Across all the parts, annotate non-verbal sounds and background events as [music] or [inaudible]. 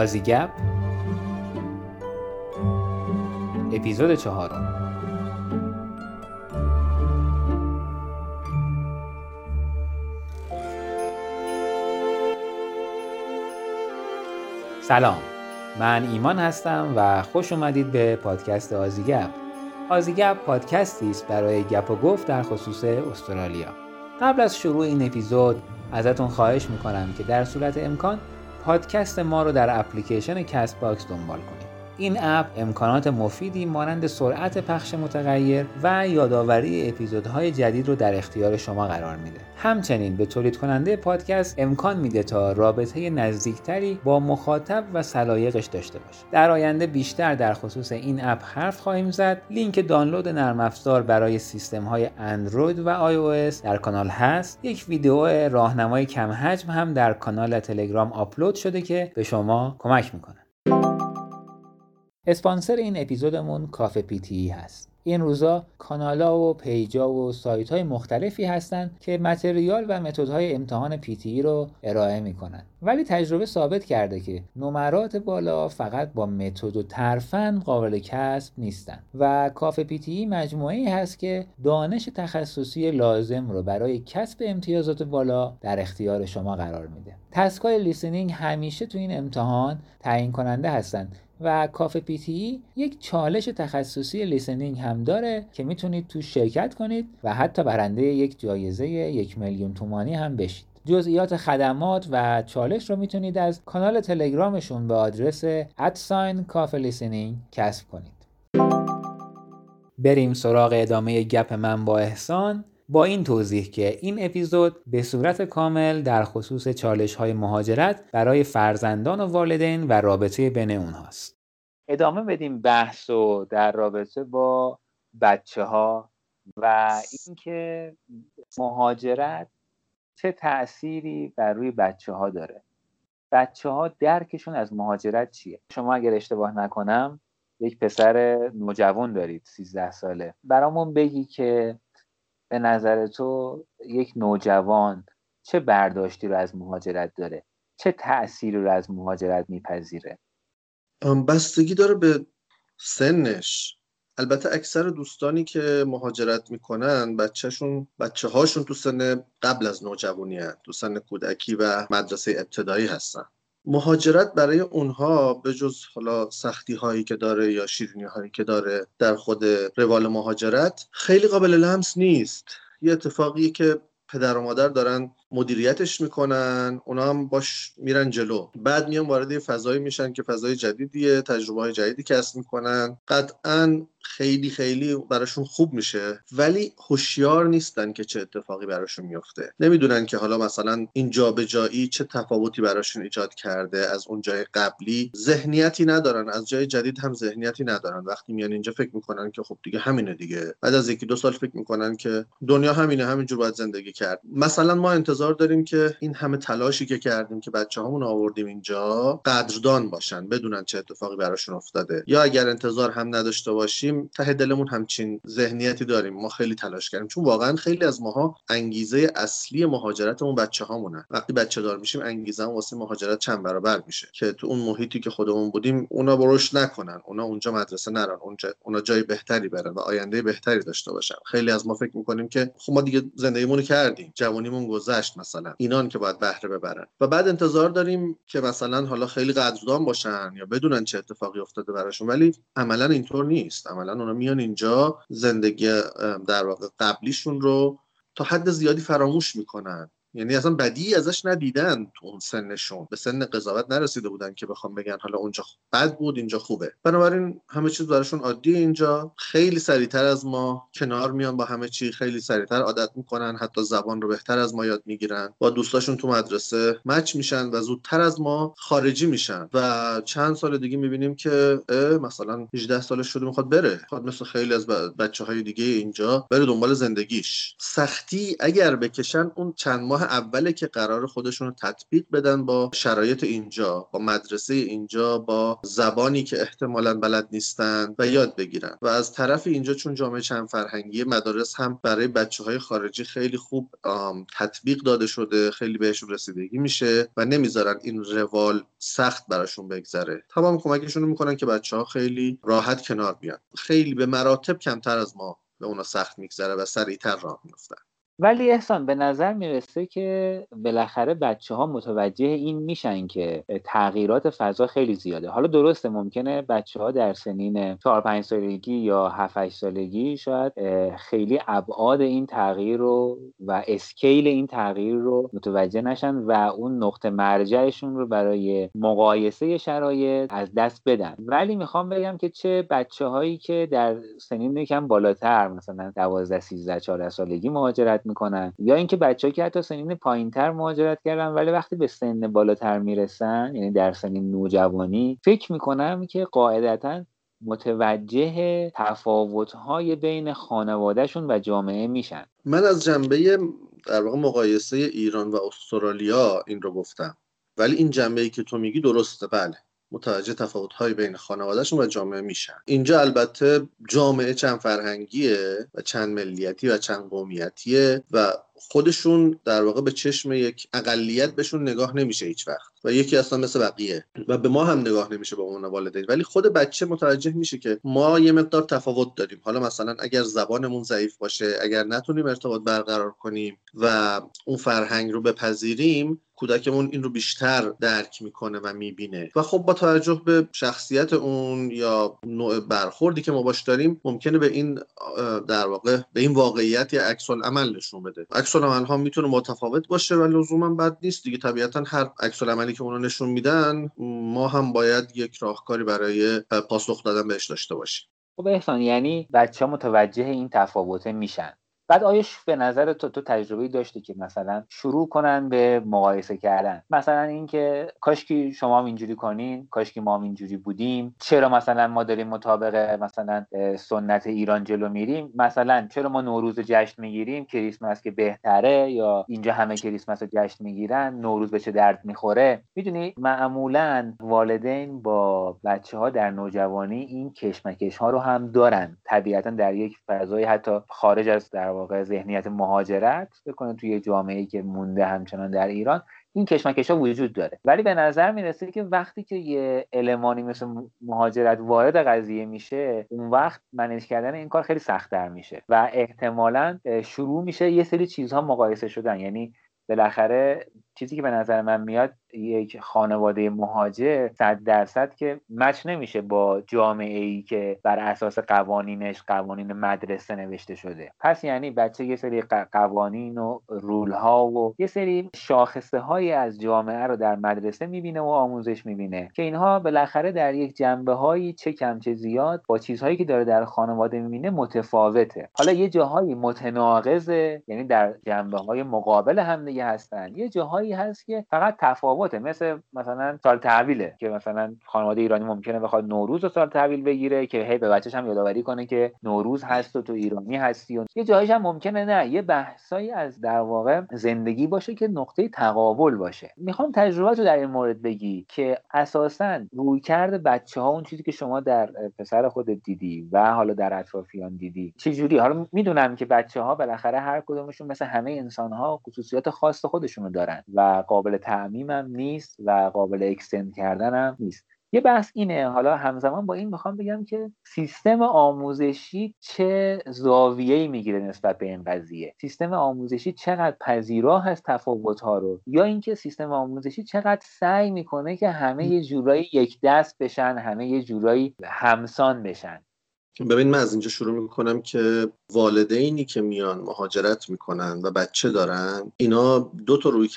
آزیگپ اپیزود چهارم. سلام. من ایمان هستم و خوش اومدید به پادکست آزیگپ. آزیگپ پادکستی است برای گپ و گفت در خصوص استرالیا. قبل از شروع این اپیزود ازتون خواهش می‌کنم که در صورت امکان پادکست ما رو در اپلیکیشن Castbox دنبال کنید. این اپ امکانات مفیدی مانند سرعت پخش متغیر و یادآوری اپیزودهای جدید رو در اختیار شما قرار میده. همچنین به تولید کننده پادکست امکان میده تا رابطه نزدیکتری با مخاطب و سلایقش داشته باشه. در آینده بیشتر در خصوص این اپ حرف خواهیم زد. لینک دانلود نرم افزار برای سیستم های اندروید و آی در کانال هست. یک ویدیو راهنمای کم حجم هم در کانال تلگرام آپلود شده که به شما کمک می‌کنه. اسپانسر این اپیزودمون کافه PTE هست. این روزا کانالا و page ا و سایت های مختلفی هستند که material و متدهای امتحان PTE رو ارائه می‌کنن. ولی تجربه ثابت کرده که نمرات بالا فقط با متد و ترفند قابل کسب نیستن. و کافه PTE مجموعه ای هست که دانش تخصصی لازم رو برای کسب امتیازات بالا در اختیار شما قرار میده. task ای listening همیشه تو این امتحان تعیین کننده هستند و کافه PTE یک چالش تخصصی listening هم داره که می‌تونید توش شرکت کنید و حتی برنده یک جایزه یک میلیون تومانی هم بشید. جزئیات خدمات و چالش رو می‌تونید از کانال تلگرامشون به آدرس ادساین کافه لیسنینگ کسب کنید. بریم سراغ ادامه گپ من با احسان. با این توضیح که این اپیزود به صورت کامل در خصوص چالش های مهاجرت برای فرزندان و والدین و رابطه بین اونهاست. ادامه بدیم بحث و در رابطه با بچه ها و اینکه مهاجرت چه تأثیری بر روی بچه ها داره. بچه ها درکشون از مهاجرت چیه؟ شما اگر اشتباه نکنم یک پسر نوجوان دارید 13 ساله برامون بگی که به نظر تو یک نوجوان چه برداشتی رو از مهاجرت داره؟ چه تأثیری رو از مهاجرت میپذیره؟ بستگی داره به سنش. البته اکثر دوستانی که مهاجرت می‌کنن بچهشون بچه هاشون تو سن قبل از نوجوانی هست تو سن کودکی و مدرسه ابتدایی هستن. مهاجرت برای اونها به جز حالا سختی هایی که داره یا شیرینی هایی که داره در خود روال مهاجرت خیلی قابل لمس نیست. یه اتفاقی که پدر و مادر دارن مدیریتش می‌کنن اونا هم باش میرن جلو. بعد میان وارد فضایی میشن که فضای جدیدیه تجربه های جدیدی کسب می‌کنن. قطعا خیلی خیلی براشون خوب میشه ولی هوشیار نیستن که چه اتفاقی براشون میفته نمی‌دونن که حالا مثلا این جابجایی چه تفاوتی براشون ایجاد کرده از اون جای قبلی. ذهنیتی ندارن از جای جدید هم ذهنیتی ندارن. وقتی میان اینجا فکر می‌کنن که خب دیگه همینه دیگه. بعد از یکی دو سال فکر می‌کنن که دنیا همینه همینجور باید زندگی کرد. مثلا ما انتظار داریم که این همه تلاشی که کردیم که بچه همون آوردیم اینجا قدردان باشن بدونن چه اتفاقی براشون افتاده. یا اگر انتظار هم نداشته باشیم ته دلمون همچین ذهنیتی داریم. ما خیلی تلاش کردیم. چون واقعا خیلی از ماها انگیزه اصلی مهاجرتمون بچه هامونه وقتی بچه دار میشیم انگیزه هم واسه مهاجرت چند برابر میشه. که تو اون محیطی که خودمون بودیم اونا بروش نکنن. اونا اونجا مدرسه نرن. اونجا اونا جای بهتری برن و آینده بهتری داشته باشن. خیلی از ما فکر می‌کنیم که خب ما دیگه زندگیمون کردیم. جوانیمون گذشت. مثلا. اینان که باید بهره ببرن. و بعد انتظار داریم که مثلا حالا خیلی قدردان باشن یا بدونن چه اتفاقی افتاده براشون. ولی عملا اینطور نیست. عملا اونا میان اینجا زندگی در واقع قبلیشون رو تا حد زیادی فراموش می‌کنن. یعنی اصلا بدی ازش ندیدن تو اون سنشون. به سن قضاوت نرسیده بودن که بخوام بگن حالا اونجا بد بود اینجا خوبه. بنابراین همه چیز براشون عادی اینجا. خیلی سریعتر از ما کنار میان با همه چی خیلی سریعتر عادت می‌کنن. حتی زبان رو بهتر از ما یاد می‌گیرن. با دوستاشون تو مدرسه مچ میشن و زودتر از ما خارجی میشن. و چند سال دیگه می‌بینیم که مثلا 18 سالش شده می‌خواد بره. می‌خواد مثل خیلی از بچه های دیگه اینجا بره دنبال زندگیش. سختی اگر بکشن اون چند ماه نگاه اوله که قرار خودشون رو تطبیق بدن با شرایط اینجا با مدرسه اینجا با زبانی که احتمالا بلد نیستن و یاد بگیرن. و از طرف اینجا چون جامعه چند فرهنگی مدارس هم برای بچه های خارجی خیلی خوب تطبیق داده شده خیلی بهشون رسیدگی میشه و نمی‌ذارن این روال سخت براشون بگذره. تمام کمکشون می‌کنن که بچه ها خیلی راحت کنار بیان. خیلی به مراتب کمتر از ما به اونا سخت میگذره و سریعتر راه میفتن ولی احسان به نظر می‌رسه که بالاخره بچه ها متوجه این میشن که تغییرات فضا خیلی زیاده. حالا درسته ممکنه بچه ها در سنین 4 5 سالگی یا 7 8 سالگی شاید خیلی ابعاد این تغییر رو و اسکیل این تغییر رو متوجه نشن و اون نقطه مرجعشون رو برای مقایسه شرایط از دست بدن. ولی می‌خوام بگم که چه بچه هایی که در سنین یکم بالاتر مثلا 12 13 14 سالگی مهاجرت می‌کنن. یا اینکه بچه‌ها که حتی سنین پایینتر مهاجرت کردن ولی وقتی به سن بالاتر می‌رسن یعنی در سنین نوجوانی فکر می‌کنم که قاعدتا متوجه تفاوت‌های بین خانوادهشون و جامعه میشن. من از جنبه در واقع مقایسه ایران و استرالیا این رو گفتم. ولی این جنبه ای که تو میگی درسته. بله. متوجه تفاوت‌های بین خانوادهشون و جامعه میشن. اینجا البته جامعه چند فرهنگیه و چند ملیتی و چند قومیتیه و خودشون در واقع به چشم یک اقلیت بهشون نگاه نمیشه هیچ وقت. و یکی اصلا مثل بقیه. و به ما هم نگاه نمیشه به عنوان والدین. ولی خود بچه متوجه میشه که ما یه مقدار تفاوت داریم. حالا مثلا اگر زبانمون ضعیف باشه اگر نتونیم ارتباط برقرار کنیم و اون فرهنگ رو بپذیریم کودکمون این رو بیشتر درک می‌کنه و می‌بینه. و خب با توجه به شخصیت اون یا نوع برخوردی که ما باش داریم ممکنه به این در واقع به این واقعیت یا عکس عمل نشون بده. عمل ها می‌تونه متفاوت باشه و لزوما بد نیست دیگه. طبیعتا هر عکس عملی که اونا نشون میدن ما هم باید یک راهکاری برای پاسخ دادن بهش داشته باشیم. خب احسان یعنی بچه متوجه این تفاوته میشن. بعد آیش به نظر تو تو تجربه داشتی که مثلا شروع کنن به مقایسه کردن. مثلا اینکه کاشکی شما هم اینجوری کنین کاشکی ما هم اینجوری بودیم. چرا مثلا ما داریم مطابق مثلا سنت ایران جلو میریم؟ مثلا چرا ما نوروز جشن می‌گیریم؟ کریسمس که بهتره یا اینجا همه کریسمس رو جشن می‌گیرن نوروز به چه درد می‌خوره؟ می‌دونی معمولا والدین با بچه ها در نوجوانی این کشمکش ها رو هم دارن. طبیعتا در یک فضای حتی خارج از در واقع ذهنیت مهاجرت بکنه توی جامعه که مونده همچنان در ایران این کشمکش ها وجود داره. ولی به نظر می‌رسه که وقتی که یه المانی مثل مهاجرت وارد قضیه میشه اون وقت منیج کردن این کار خیلی سختتر میشه و احتمالا شروع میشه یه سری چیزها مقایسه شدن. یعنی بالاخره چیزی که به نظر من میاد یک خانواده مهاجر صد درصد که مچ نمیشه با جامعه ای که بر اساس قوانینش قوانین مدرسه نوشته شده. پس یعنی بچه یه سری قوانین و رول ها و یه سری شاخصه های از جامعه رو در مدرسه می‌بینه و آموزش می‌بینه که اینها بالاخره در یک جنبه هایی چه کم چه زیاد با چیزهایی که داره در خانواده می‌بینه متفاوته. حالا یه جاهایی متناقضه یعنی در جنبه های مقابل هم دیگه هستن. یه جاهایی هست که فقط تفاوته. مثل مثلا سال تحویله که مثلا خانواده ایرانی ممکنه بخواد نوروز و سال تحویل بگیره که هی به بچه‌ش هم یادآوری کنه که نوروز هست و تو ایرانی هستی و یه جایش هم ممکنه نه. یه بحثایی از در واقع زندگی باشه که نقطه تقابل باشه. می‌خوام تجربه رو در این مورد بگی که اساسا رویکرد بچه ها اون چیزی که شما در پسر خودت دیدی و حالا در اطرافیان دیدی چه جوری حالا می‌دونم که بچه ها بالاخره هر کدومشون مثل همه انسان ها خصوصیات خاص خودشونو دارن. و قابل تعمیم هم نیست و قابل اکستند کردن هم نیست. یه بحث اینه. حالا همزمان با این می‌خوام بگم که سیستم آموزشی چه زاویه‌ای می‌گیره نسبت به این قضیه؟ سیستم آموزشی چقدر پذیرا هست تفاوت‌ها رو؟ یا اینکه سیستم آموزشی چقدر سعی می‌کنه که همه یه جورایی یک دست بشن همه یه جورایی همسان بشن؟ ببین من از اینجا شروع می‌کنم که والدینی که میان مهاجرت می‌کنن و بچه دارن اینا دو تا روی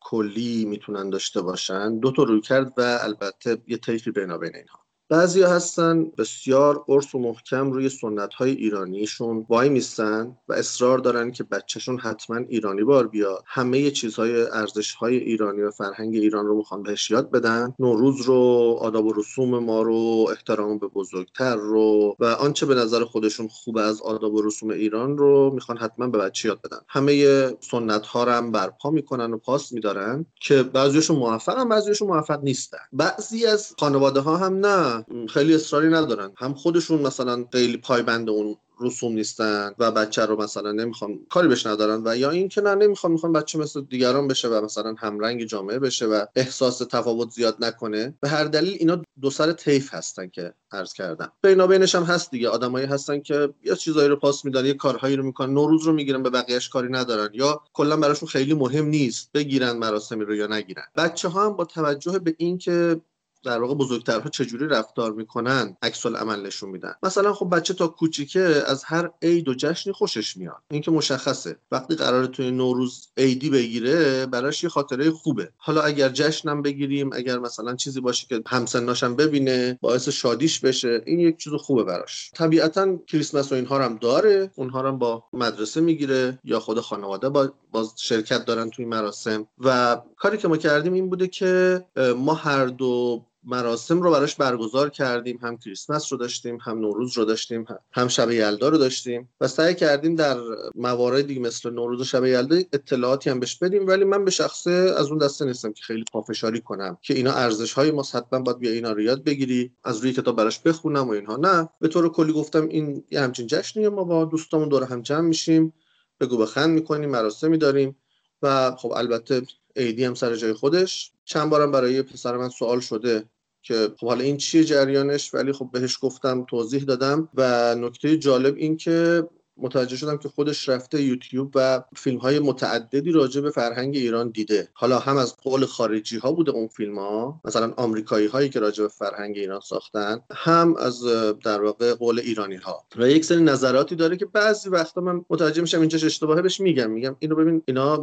کلی می‌تونن داشته باشن. دو تا روی کرد و البته یه طیفی بین اینها. بعضی هستن بسیار قرص و محکم روی سنت های ایرانیشون وای میستن و اصرار دارن که بچهشون حتما ایرانی بار بیاد. همه چیزهای ارزش های ایرانی و فرهنگ ایران رو می‌خوان بهش یاد بدن. نوروز رو آداب و رسوم ما رو احترام به بزرگتر رو و آنچه به نظر خودشون خوب از آداب و رسوم ایران رو می‌خوان حتما به بچه یاد بدن. همه سنت ها رو هم برپا می‌کنن و پاس میدارن که بعضیشون موفقن بعضیشون موفق نیستن. بعضی از خانواده ها هم نه. خیلی اصراری ندارن. هم خودشون مثلا خیلی پایبند اون رسوم نیستن و بچه رو مثلا نمی‌خوان کاری بهش ندارن و یا این که نه نمی‌خوان می‌خوان بچه مثل دیگران بشه و مثلا همرنگ جامعه بشه و احساس تفاوت زیاد نکنه. به هر دلیل اینا دو سر طیف هستن که عرض کردم. بینابینش هم هست دیگه. آدمایی هستن که یا چیزایی رو پاس میدن یه کارهایی رو می‌کنن. نوروز رو می‌گیرن به بقیهش کاری ندارن. یا کلا براشون خیلی مهم نیست بگیرن مراسمی رو یا نگیرن. بچه ها هم با توجه به اینکه در واقع بزرگترها چجوری رفتار می‌کنن؟ عکس عمل نشون میدن. مثلا خب بچه تا کوچیکه از هر عید و جشنی خوشش میاد. این که مشخصه. وقتی قرار توی نوروز عیدی بگیره براش یه خاطره خوبه. حالا اگر جشنم بگیریم اگر مثلا چیزی باشه که همسناشم ببینه باعث شادیش بشه این یک چیز خوبه براش. طبیعتا کریسمس و اینها هم داره. اونها هم با مدرسه می‌گیره یا خود خانواده با باز شرکت دارن توی مراسم. و کاری که ما کردیم این بوده که ما هر دو مراسم رو براش برگزار کردیم. هم کریسمس رو داشتیم هم نوروز رو داشتیم هم شب یلدا رو داشتیم و سعی کردیم در مواردی مثل نوروز و شب یلدا اطلاعاتی هم بهش بدیم. ولی من به شخصه از اون دسته نیستم که خیلی پافشاری کنم که اینا ارزش های ما حتما باید بیا اینا رو یاد بگیری از روی کتاب براش بخونم و اینها. نه به طور کلی گفتم این یه همچین جشنیه ما با دوستامون دور هم جمع میشیم بگو بخند می‌کنیم مراسمی داریم و خب البته ایدی هم سر جای خودش. چند بارم برای پسر من سوال شده. که خب حالا این چیه جریانش؟ ولی خب بهش گفتم توضیح دادم. و نکته جالب این که متوجه شدم که خودش رفته یوتیوب و فیلم های متعددی راجع به فرهنگ ایران دیده. حالا هم از قول خارجی ها بوده اون فیلم ها مثلا آمریکایی هایی که راجع به فرهنگ ایران ساختن هم از در واقع قول ایرانی ها و یک سری نظراتی داره که بعضی وقتا من متوجه میشم اینجاش اشتباهه بهش میگم. میگم اینو ببین اینا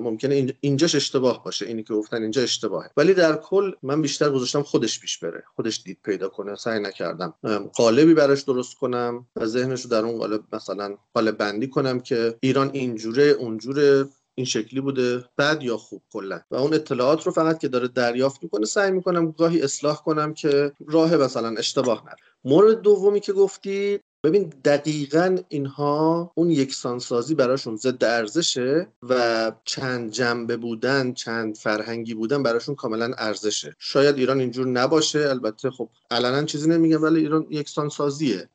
ممکنه اینجاش اشتباه باشه اینی که گفتن اینجا اشتباهه. ولی در کل من بیشتر گذاشتم خودش پیش بره خودش دید پیدا کنه سعی نکردم. قالبی براش درست کنم و ذهنش رو در اون قالب مثلا حال بندی کنم که ایران اینجوره اونجوره این شکلی بوده بد یا خوب کلا. و اون اطلاعات رو فقط که داره دریافت می‌کنه سعی می‌کنم گاهی اصلاح کنم که راه مثلا اشتباه نره. مورد دومی که گفتی ببین دقیقا اینها اون یکسانسازی براشون ضد ارزشه و چند جنبه بودن چند فرهنگی بودن براشون کاملا ارزشه. شاید ایران اینجور نباشه البته خب علنا چیزی نمیگم ولی ایران یکسانسازیه.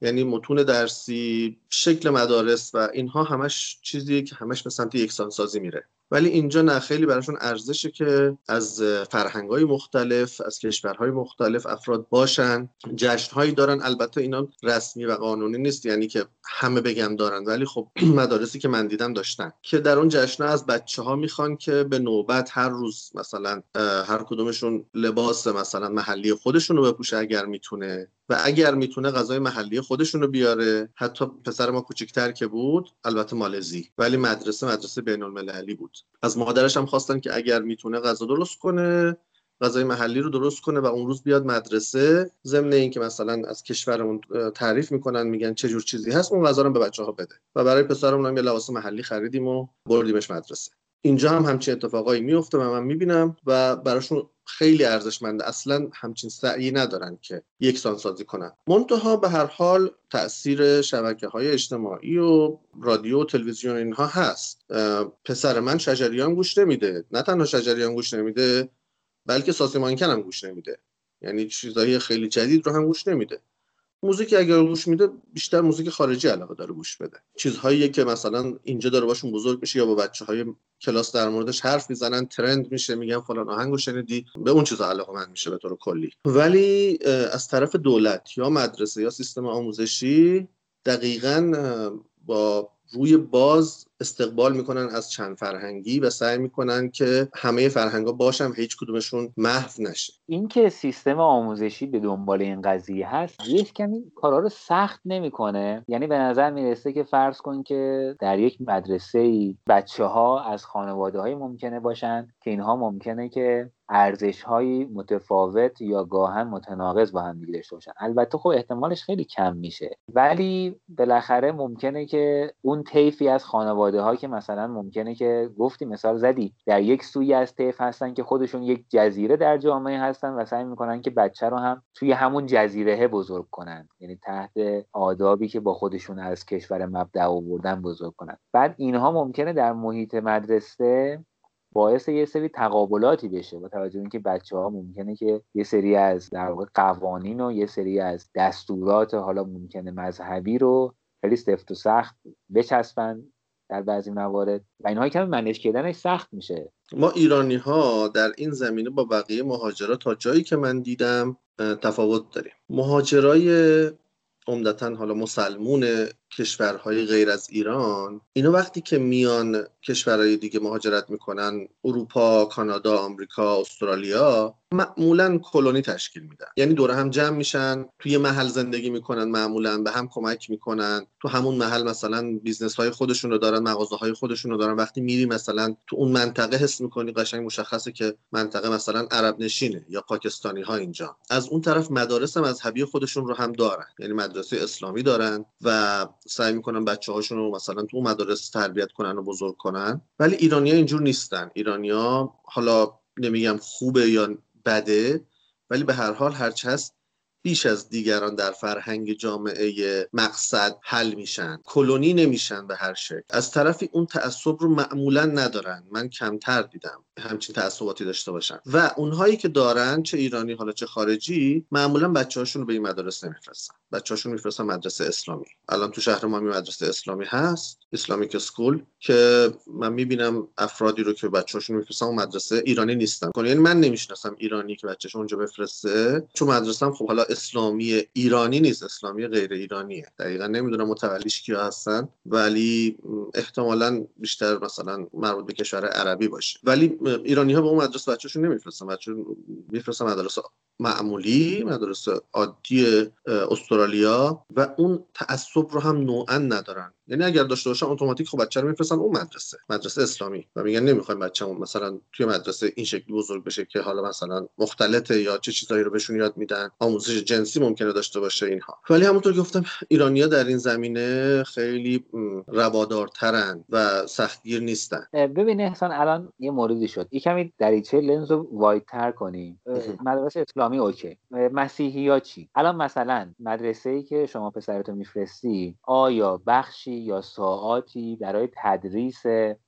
یعنی متون درسی شکل مدارس و اینها همش چیزیه که همش به سمت یکسانسازی میره. ولی اینجا نه خیلی براشون ارزشه که از فرهنگ‌های مختلف از کشورهای مختلف افراد باشن. جشنهایی دارن البته اینا رسمی و قانونی نیست یعنی که همه بگم دارن. ولی خب [clears throat] مدارسی که من دیدم داشتن. که در اون جشن از بچه ها می‌خوان که به نوبت هر روز مثلا هر کدومشون لباس مثلا محلی خودشون رو بپوشه اگر می‌تونه. و اگر می‌تونه غذای محلی خودشون رو بیاره. حتی پسر ما کوچکتر که بود البته مالزی. ولی مدرسه مدرسه بین المللی بود. از مادرش هم خواستن که اگر می‌تونه غذا درست کنه غذای محلی رو درست کنه و اون روز بیاد مدرسه. ضمن اینکه مثلا از کشورمون تعریف می‌کنن میگن چه جور چیزی هست اون غذا رو به بچه ها بده. و برای پسرمون هم یه لباس محلی خریدیم و بردیمش مدرسه. اینجا هم همچین اتفاقایی میفته و من می‌بینم و براشون خیلی ارزشمنده اصلا همچین سعی ندارن که یکسان سازی کنن. منتها به هر حال تاثیر شبکه های اجتماعی و رادیو و تلویزیون اینها هست. پسر من شجریان گوش نمیده. نه تنها شجریان گوش نمیده بلکه ساسیمانکن هم گوش نمیده. یعنی چیزایی خیلی جدید رو هم گوش نمیده. موزیک اگر گوش میده بیشتر موزیک خارجی علاقه داره گوش بده. چیزهایی که مثلا اینجا داره باشون بزرگ میشه یا با بچه های کلاس در موردش حرف می‌زنن ترند میشه میگن فلان آهنگو شنیدی به اون چیزا علاقه من میشه به طور کلی. ولی از طرف دولت یا مدرسه یا سیستم آموزشی دقیقا با روی باز استقبال می‌کنن از چند فرهنگی و سعی می‌کنن که همه فرهنگا باشن هیچ کدومشون محو نشه. اینکه سیستم آموزشی به دنبال این قضیه هست یه کمی کارا رو سخت نمی‌کنه. یعنی به نظر می‌رسه که فرض کن که در یک مدرسه ای بچه ها از خانواده های ممکنه باشن که اینها ممکنه که ارزش های متفاوت یا گاهن متناقض با هم داشته باشن. البته خب احتمالش خیلی کم میشه. ولی بالاخره ممکنه که اون طیفی از خانواده ها که مثلا ممکنه که گفتی مثال زدی در یک سوی از طیف هستن که خودشون یک جزیره در جامعه هستن و سعی می‌کنن که بچه رو هم توی همون جزیره بزرگ کنن. یعنی تحت آدابی که با خودشون از کشور مبدع آوردن بزرگ کنن. بعد اینها ممکنه در محیط مدرسه باعث یه سری تقابلاتی بشه با توجه اینکه بچه ها ممکنه که یه سری از در واقع قوانین و یه سری از دستورات حالا ممکنه مذهبی رو خیلی سفت و سخت بچسبن در بعضی موارد و اینها کم منش کردنش سخت میشه. ما ایرانی ها در این زمینه با بقیه مهاجرا تا جایی که من دیدم تفاوت داریم. مهاجرای عمدتا حالا مسلمون کشورهای غیر از ایران اینا وقتی که میان کشورهای دیگه مهاجرت می‌کنن اروپا کانادا آمریکا استرالیا معمولا کلونی تشکیل میدن. یعنی دور هم جمع میشن توی محل زندگی می‌کنن معمولا به هم کمک می‌کنن. تو همون محل مثلا business های خودشون رو دارن مغازه های خودشون رو دارن. وقتی میری مثلا تو اون منطقه حس می‌کنی قشنگ مشخصه که منطقه مثلا عرب نشینه یا پاکستانی ها اینجا. از اون طرف مدارس مذهبی خودشون رو هم دارن. یعنی مدرسه اسلامی دارن و سعی می‌کنن بچه هاشون رو مثلا تو مدارس تربیت کنن و بزرگ کنن. ولی ایرانیا اینجور نیستن. ایرانیا حالا نمیگم خوبه یا بده ولی به هر حال هرچه هست بیش از دیگران در فرهنگ جامعه مقصد حل میشن. کلونی نمیشن به هر شکل. از طرفی اون تعصب رو معمولا ندارن. من کمتر دیدم همچین تعصباتی داشته باشن. و اونهایی که دارن چه ایرانی حالا چه خارجی معمولا بچه هاشون رو به این مدارس نمیفرستن. بچه هاشون میفرستن مدرسه اسلامی. الان تو شهر ما مدرسه اسلامی هست اسلامیک سکول که من می‌بینم افرادی رو که بچه هاشون میفرستن مدرسه ایرانی نیستن. یعنی من نمی‌شناسم ایرانی که بچهش اونجا بفرسته. چون مدرسه خب حالا اسلامی ایرانی نیست اسلامی غیر ایرانیه. دقیقا نمی‌دونم متولیش کیا هستن ولی احتمالا بیشتر مثلا مربوط به کشور عربی باشه. ولی ایرانی ها به اون مدرسه بچه‌شون نمیفرستن بچه میفرستن مدرسه معمولی مدرسه عادی استرالیا و اون تعصب رو هم نوعا ندارن. یعنی اگر داشته باشن اتوماتیک خب بچه رو میفرستن اون مدرسه مدرسه اسلامی. و میگن نمی‌خوایم بچه‌مون مثلا توی مدرسه این شکلی بزرگ بشه که حالا مثلا مختلطه یا چه چیزایی رو بهشون یاد میدن آموزش جنسی ممکنه داشته باشه اینها. ولی همونطور که گفتم ایرانیا در این زمینه خیلی روادارترن و سختگیر نیستن. ببین احسان الان یه موردی شد. یه کمی دریچه لنز رو وایدتر کنیم. مدرسه اسلامی اوکی. مسیحی یا چی؟ الان مثلا مدرسه ای که شما پسرتو میفرستی آیا بخشی یا ساعاتی برای تدریس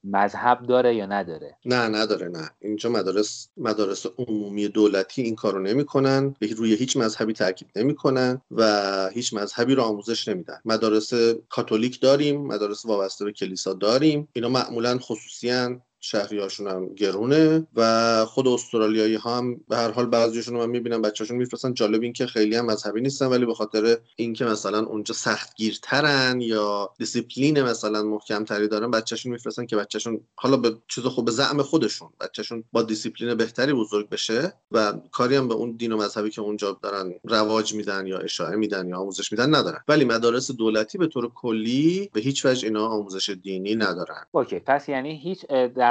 مذهب داره یا نداره؟ نه نداره نه. اینجا مدارس مدارس عمومی دولتی این کارو نمی‌کنن. روی هیچ مذهبی تاکید نمی‌کنن و هیچ مذهبی رو آموزش نمیدن. مدارس کاتولیک داریم مدارس وابسته به کلیسا داریم. اینا معمولا خصوصیان شهریاشون هم گرونه و خود استرالیایی ها هم به هر حال بعضیشون من می‌بینم بچه‌شون میفرستن. جالب این که خیلی هم مذهبی نیستن ولی به خاطر اینکه مثلا اونجا سختگیرترن یا دیسیپلین مثلا محکم تری دارن بچه‌شون میفرستن که بچه‌شون حالا به چیز خوب به زعم خودشون بچه‌شون با دیسیپلین بهتری بزرگ بشه و کاری هم به اون دین و مذهبی که اونجا دارن رواج میدن یا اشاعه میدن یا آموزش میدن ندارن. ولی مدارس دولتی به طور کلی به هیچ وجه اینا آموزش دینی ندارن. اوکی پس یعنی هیچ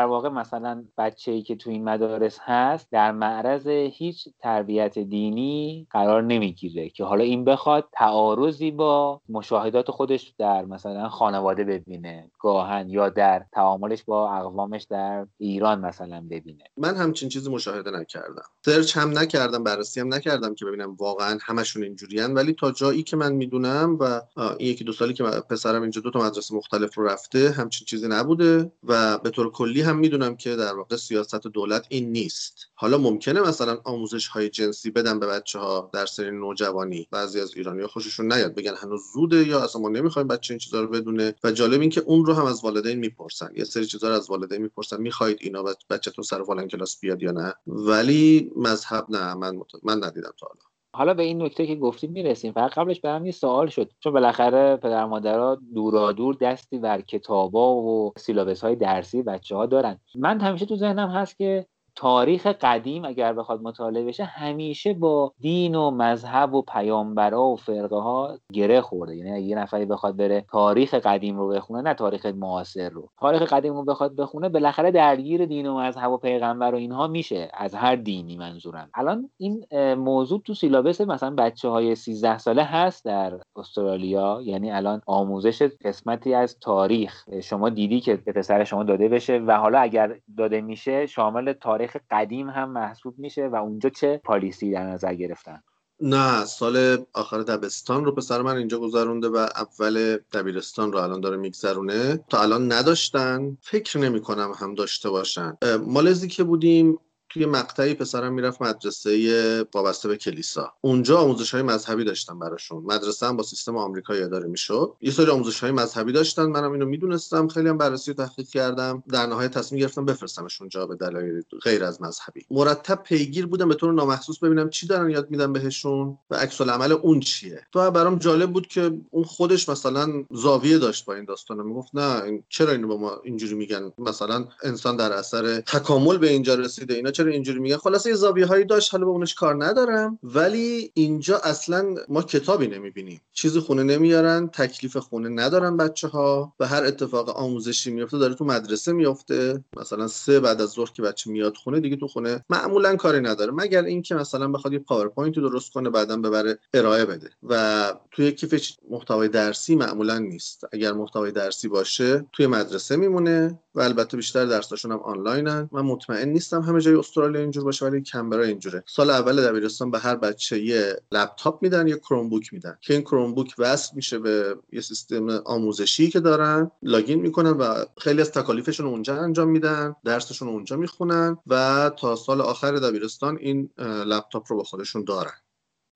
واقع مثلا بچه ای که تو این مدارس هست در معرض هیچ تربیت دینی قرار نمی‌گیره که حالا این بخواد تعارضی با مشاهدات خودش در مثلا خانواده ببینه گاهن یا در تعاملش با اقوامش در ایران مثلا ببینه. من همچین چیزی مشاهده نکردم. سرچ هم نکردم بررسی هم نکردم که ببینم واقعا همشون اینجوریان ولی تا جایی که من می‌دونم و این یکی دو سالی که پسرم اینجا دو تا مدرسه مختلف رو رفته همچین چیزی نبوده و به طور کلی هم می‌دونم که در واقع سیاست دولت این نیست. حالا ممکنه مثلا آموزش های جنسی بدن به بچه ها در سری نوجوانی. بعضی از ایرانی خوششون نیاد. بگن هنوز زوده یا اصلا ما نمی‌خوایم بچه این چیزا رو بدونه. و جالب این که اون رو هم از والدین می‌پرسن. یه سری چیزا رو از والدین می‌پرسن. می‌خواید اینا بچه‌تون سر فلان کلاس بیاد یا نه؟ ولی مذهب نه. من. من ندیدم تا حالا. حالا به این نکته که گفتیم می‌رسیم. فقط قبلش برام یه سوال شد. چون بالاخره پدر مادرها دورادور دستی بر کتابا و سیلابس های درسی بچه ها دارن. من همیشه تو ذهنم هست که تاریخ قدیم اگر بخواد مطالعه بشه همیشه با دین و مذهب و پیامبرا و فرقه ها گره خورده. یعنی اگه یه نفری بخواد بره تاریخ قدیم رو بخونه نه تاریخ معاصر رو. تاریخ قدیم رو بخواد بخونه بالاخره درگیر دین و مذهب و پیغمبر و اینها میشه از هر دینی منظورم. الان این موضوع تو سیلابس مثلا بچه های 13 ساله هست در استرالیا. یعنی الان آموزش قسمتی از تاریخ. شما دیدی که به پسر شما داده بشه و حالا اگر داده میشه شامل تاریخ تاریخ قدیم هم محسوب میشه و اونجا چه پالیسی در نظر گرفتن؟ نه سال آخر دبستان رو پسر من اینجا گذرونده و اول دبیرستان رو الان داره میگذرونه. تا الان نداشتن. فکر نمی کنم هم داشته باشن. مالزی که بودیم توی مقطعی پسرم می‌رفت مدرسه وابسته به کلیسا. اونجا آموزش های مذهبی داشتن براشون. مدرسه هم با سیستم آمریکایی اداره می‌شد. یه سری آموزش های مذهبی داشتن. منم اینو می‌دونستم. خیلی هم بررسی و تحقیق کردم. در نهایت تصمیم گرفتم بفرستمش اونجا به دلایل غیر از مذهبی. مرتب پیگیر بودم به طور نامخصوص ببینم چی دارن یاد میدن بهشون و عکس العمل اون چیه. تو برام جالب بود که اون خودش مثلا زاویه داشت با این داستان می‌گفت نه چرا اینو با ما اینجوری میگن؟ مثلا انسان در اثر تکامل به اینجا رسیده. اینا چرا اینجوری میگن؟ خلاصه یه زاویه هایی داشت حالا به اونش کار ندارم. ولی اینجا اصلا ما کتابی نمی‌بینیم. چیزی خونه نمیارن تکلیف خونه ندارن بچه ها و هر اتفاق آموزشی میفته داره تو مدرسه میفته مثلا سه بعد از ظهر که بچه میاد خونه دیگه تو خونه معمولا کاری نداره. مگر اینکه مثلا بخواد یه پاورپوینت درست کنه بعدا ببره ارائه بده. و توی کیف محتوای درسی معمولا نیست. اگر محتوای درسی باشه توی مدرسه میمونه و البته بیشتر درساشون هم آنلاینن. من مطمئن نیستم همه جای استرالیا اینجور باشه ولی کنبرا اینجوره. سال اول دبیرستان به هر بچه یه لپتاپ میدن یه Chromebook میدن. که این Chromebook وصل میشه به یه سیستم آموزشی که دارن login می‌کنن و خیلی از تکالیفشون اونجا انجام میدن درسشون اونجا می‌خونن و تا سال آخر دبیرستان این لپتاپ رو با خودشون دارن.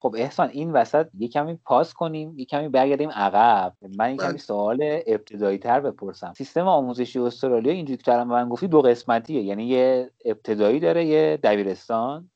خب احسان این وسط یه کمی پاس کنیم یه کمی برگردیم عقب. من یه کمی بله. سوال ابتدایی تر بپرسم. سیستم آموزشی استرالیا اینجوری که من گفتی دو قسمتیه. یعنی یه ابتدایی داره یه دبیرستان.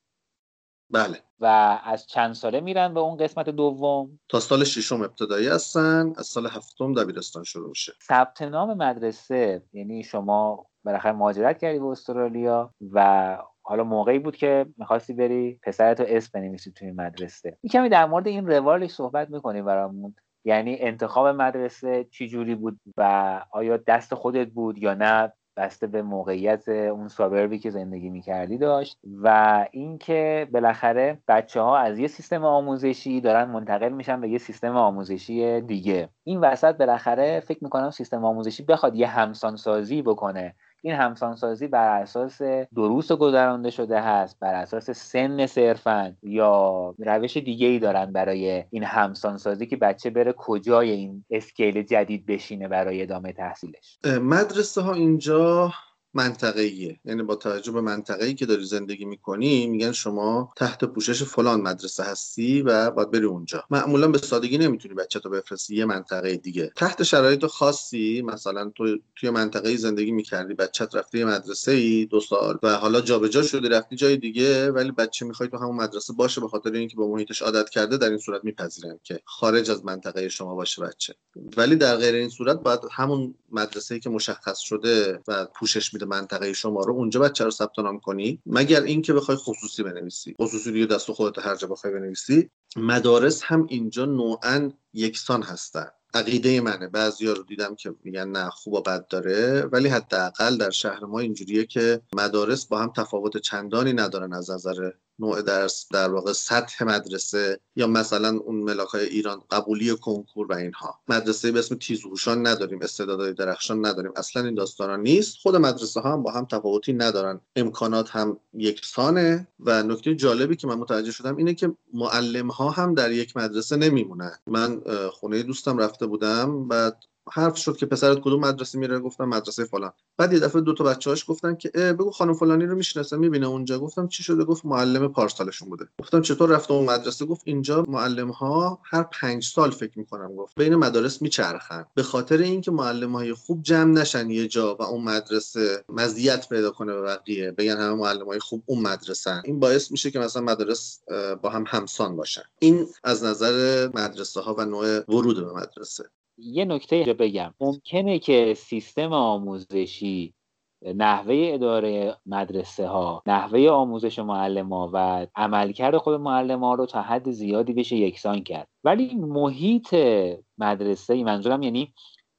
بله. و از چند ساله میرن به اون قسمت دوم؟ تا سال ششم ابتدایی هستن. از سال هفتم دبیرستان شروع میشه. ثبت نام مدرسه یعنی شما بالاخره مهاجرت کردی به استرالیا و حالا موقعی بود که می‌خواستی بری پسرتو اسم بنویسی توی مدرسه. یه کمی در مورد این روالش صحبت می‌کنی برامون. یعنی انتخاب مدرسه چی جوری بود و آیا دست خودت بود یا نه؟ بسته به موقعیت اون سابربی که زندگی می‌کردی داشت. و اینکه بالاخره بچه ها از یه سیستم آموزشی دارن منتقل میشن به یه سیستم آموزشی دیگه. این وسط بالاخره فکر می‌کنم سیستم آموزشی بخواد یه همسانسازی بکنه. این همسانسازی بر اساس دروس گذرانده شده هست بر اساس سن صرفا یا روش دیگه ای دارن برای این همسانسازی که بچه بره کجای این اسکیل جدید بشینه برای ادامه تحصیلش؟ مدرسه ها اینجا منطقه‌ایه. یعنی با توجه به منطقه‌ای که داری زندگی می‌کنی میگن شما تحت پوشش فلان مدرسه هستی و باید بری اونجا. معمولا به سادگی نمی‌تونی بچه تو بفرستی یه منطقه دیگه. تحت شرایط خاصی مثلا تو توی منطقه زندگی می‌کردی بچت رفته یه مدرسه ای دو سال و حالا جابجا شده رفتی جای دیگه ولی بچه می‌خوای تو همون مدرسه باشه به خاطر اینکه با محیطش عادت کرده در این صورت میپذیرن که خارج از منطقه شما باشه بچه. ولی در غیر این صورت باید همون مدرسه که مشخص شده و پوشش میده منطقه شما رو اونجا بچه رو ثبت نام کنی. مگر اینکه بخوای خصوصی بنویسی. خصوصی دیگه دست خودت هر جا بخوای بنویسی. مدارس هم اینجا نوعا یکسان هستن. عقیده منه. بعضیا رو دیدم که میگن نه خوب و بد داره. ولی حداقل در شهر ما اینجوریه که مدارس با هم تفاوت چندانی ندارن از نظر نوع درس در واقع سطح مدرسه یا مثلا اون ملاک های ایران قبولی کنکور و اینها. مدرسه به اسم تیزهوشان نداریم استعدادهای درخشان نداریم. اصلا این داستانا نیست. خود مدرسه ها هم با هم تفاوتی ندارن. امکانات هم یکسانه و نکته جالبی که من متوجه شدم اینه که معلم ها هم در یک مدرسه نمیمونن. من خونه دوستم رفته بودم بعد حرف شد که پسرت کدوم مدرسه میره؟ گفتم مدرسه فلان. بعد یه دفعه دو تا بچه‌هاش گفتن که بگو خانم فلانی رو می‌شناسه می‌بینه اونجا. گفتم چی شده؟ گفت معلم پارسالشون بوده. گفتم چطور رفته اون مدرسه؟ گفت اینجا معلم ها هر پنج سال فکر می‌کنم. گفت بین مدارس میچرخن. به خاطر اینکه معلم های خوب جمع نشن یه جا و اون مدرسه مزیت پیدا کنه به بقیه بگن همه معلم های خوب اون مدرسه این باعث میشه که مثلا مدارس با هم همسان باشن. این از نظر مدرسه ها و نوع ورود به مدرسه. یه نکته بگم. ممکنه که سیستم آموزشی نحوه اداره مدرسه ها نحوه آموزش معلم ها و عملکرد خود معلم ها رو تا حد زیادی بشه یکسان کرد. ولی محیط مدرسه ای منظورم یعنی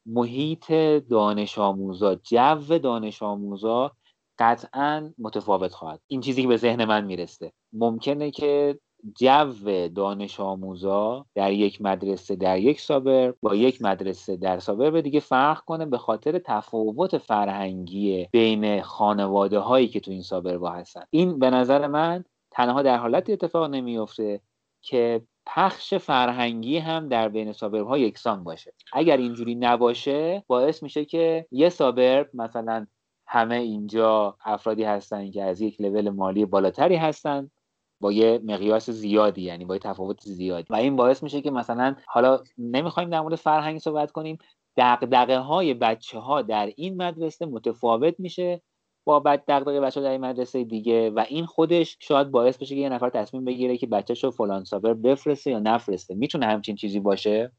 محیط دانش آموزا جو دانش آموزا قطعا متفاوت خواهد. این چیزی که به ذهن من می‌رسه. ممکنه که جو دانش آموزا در یک مدرسه در یک سابر با یک مدرسه در سابر به دیگه فرق کنه به خاطر تفاوت فرهنگی بین خانواده هایی که تو این سابر هستن. این به نظر من تنها در حالت اتفاق نمیفته که پخش فرهنگی هم در بین سابرها یکسان باشه. اگر اینجوری نباشه باعث میشه که یه سابر مثلا همه اینجا افرادی هستن که از یک لول مالی بالاتری هستن با یه مقیاس زیادی یعنی با یه تفاوت زیادی. و این باعث میشه که مثلا حالا نمی‌خوایم در مورد فرهنگ صحبت کنیم دقدقه های بچه ها در این مدرسه متفاوت میشه با بعد دغدغه بچه در این مدرسه دیگه. و این خودش شاید باعث بشه که یه نفر تصمیم بگیره که بچهش رو فلان سابر بفرسته یا نفرسته. می‌تونه همچین چیزی باشه؟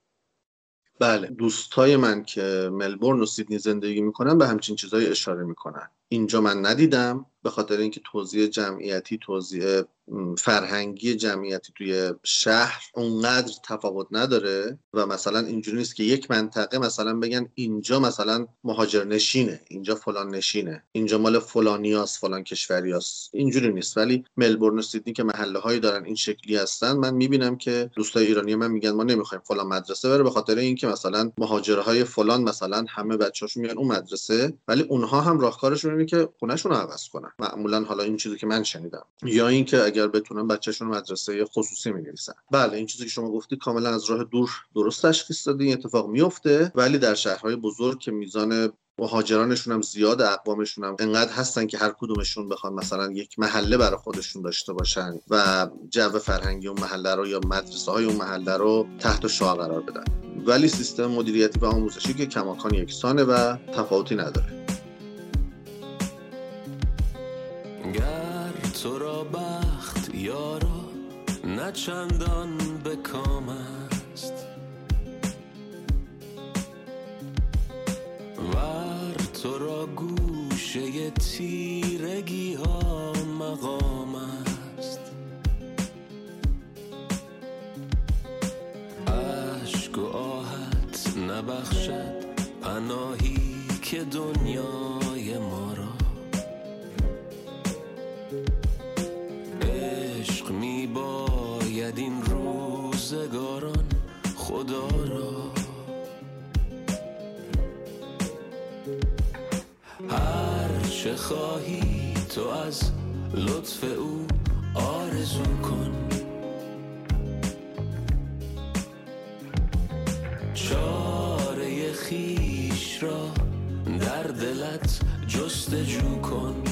بله. دوستای من که ملبورن و سیدنی زندگی می‌کنن به همچین چیزهایی اشاره می‌کنن. اینجا من ندیدم به خاطر اینکه توضیح جمعیتی توضیح فرهنگی جمعیتی توی شهر اونقدر تفاوت نداره و مثلا اینجوری نیست که یک منطقه مثلا بگن اینجا مثلا مهاجر نشینه اینجا فلان نشینه اینجا مال فلانیاس فلان کشوریاس اینجوری نیست. ولی ملبورن و سیدنی که محله هایی دارن این شکلی هستن من می‌بینم که دوستای ایرانی من میگن ما نمی‌خوایم فلان مدرسه بره به خاطر اینکه مثلا مهاجرهای فلان مثلا همه بچه‌هاشون میان اون مدرسه ولی اونها هم راهکارشون اینه که خونهشون عوض کنن. معمولا حالا این چیزی که من شنیدم. یا اینکه اگر بتونن بچهشون مدرسه خصوصی می‌نویسن. بله این چیزی که شما گفتی کاملا از راه دور درست تشخیص دادی این اتفاق میفته ولی در شهرهای بزرگ که میزان مهاجرانشون هم زیاد اقوامشون هم انقدر هستن که هر کدومشون بخوان مثلا یک محله برای خودشون داشته باشن و جو فرهنگی اون محله رو یا مدرسه های اون محله رو تحت شعا قرار بدن. ولی سیستم مدیریتی و آموزشی که کماکان یکسانه و تفاوتی نداره. تو را یارا نه چندان به کام است. ور تو را گوشه تیرگی ها مقام است. عشق و آهت نبخشد پناهی که دنیای روزگاران خدا را هر چه خواهی تو از لطف او آرزو کن. چاره خیش را در دلت جستجو کن.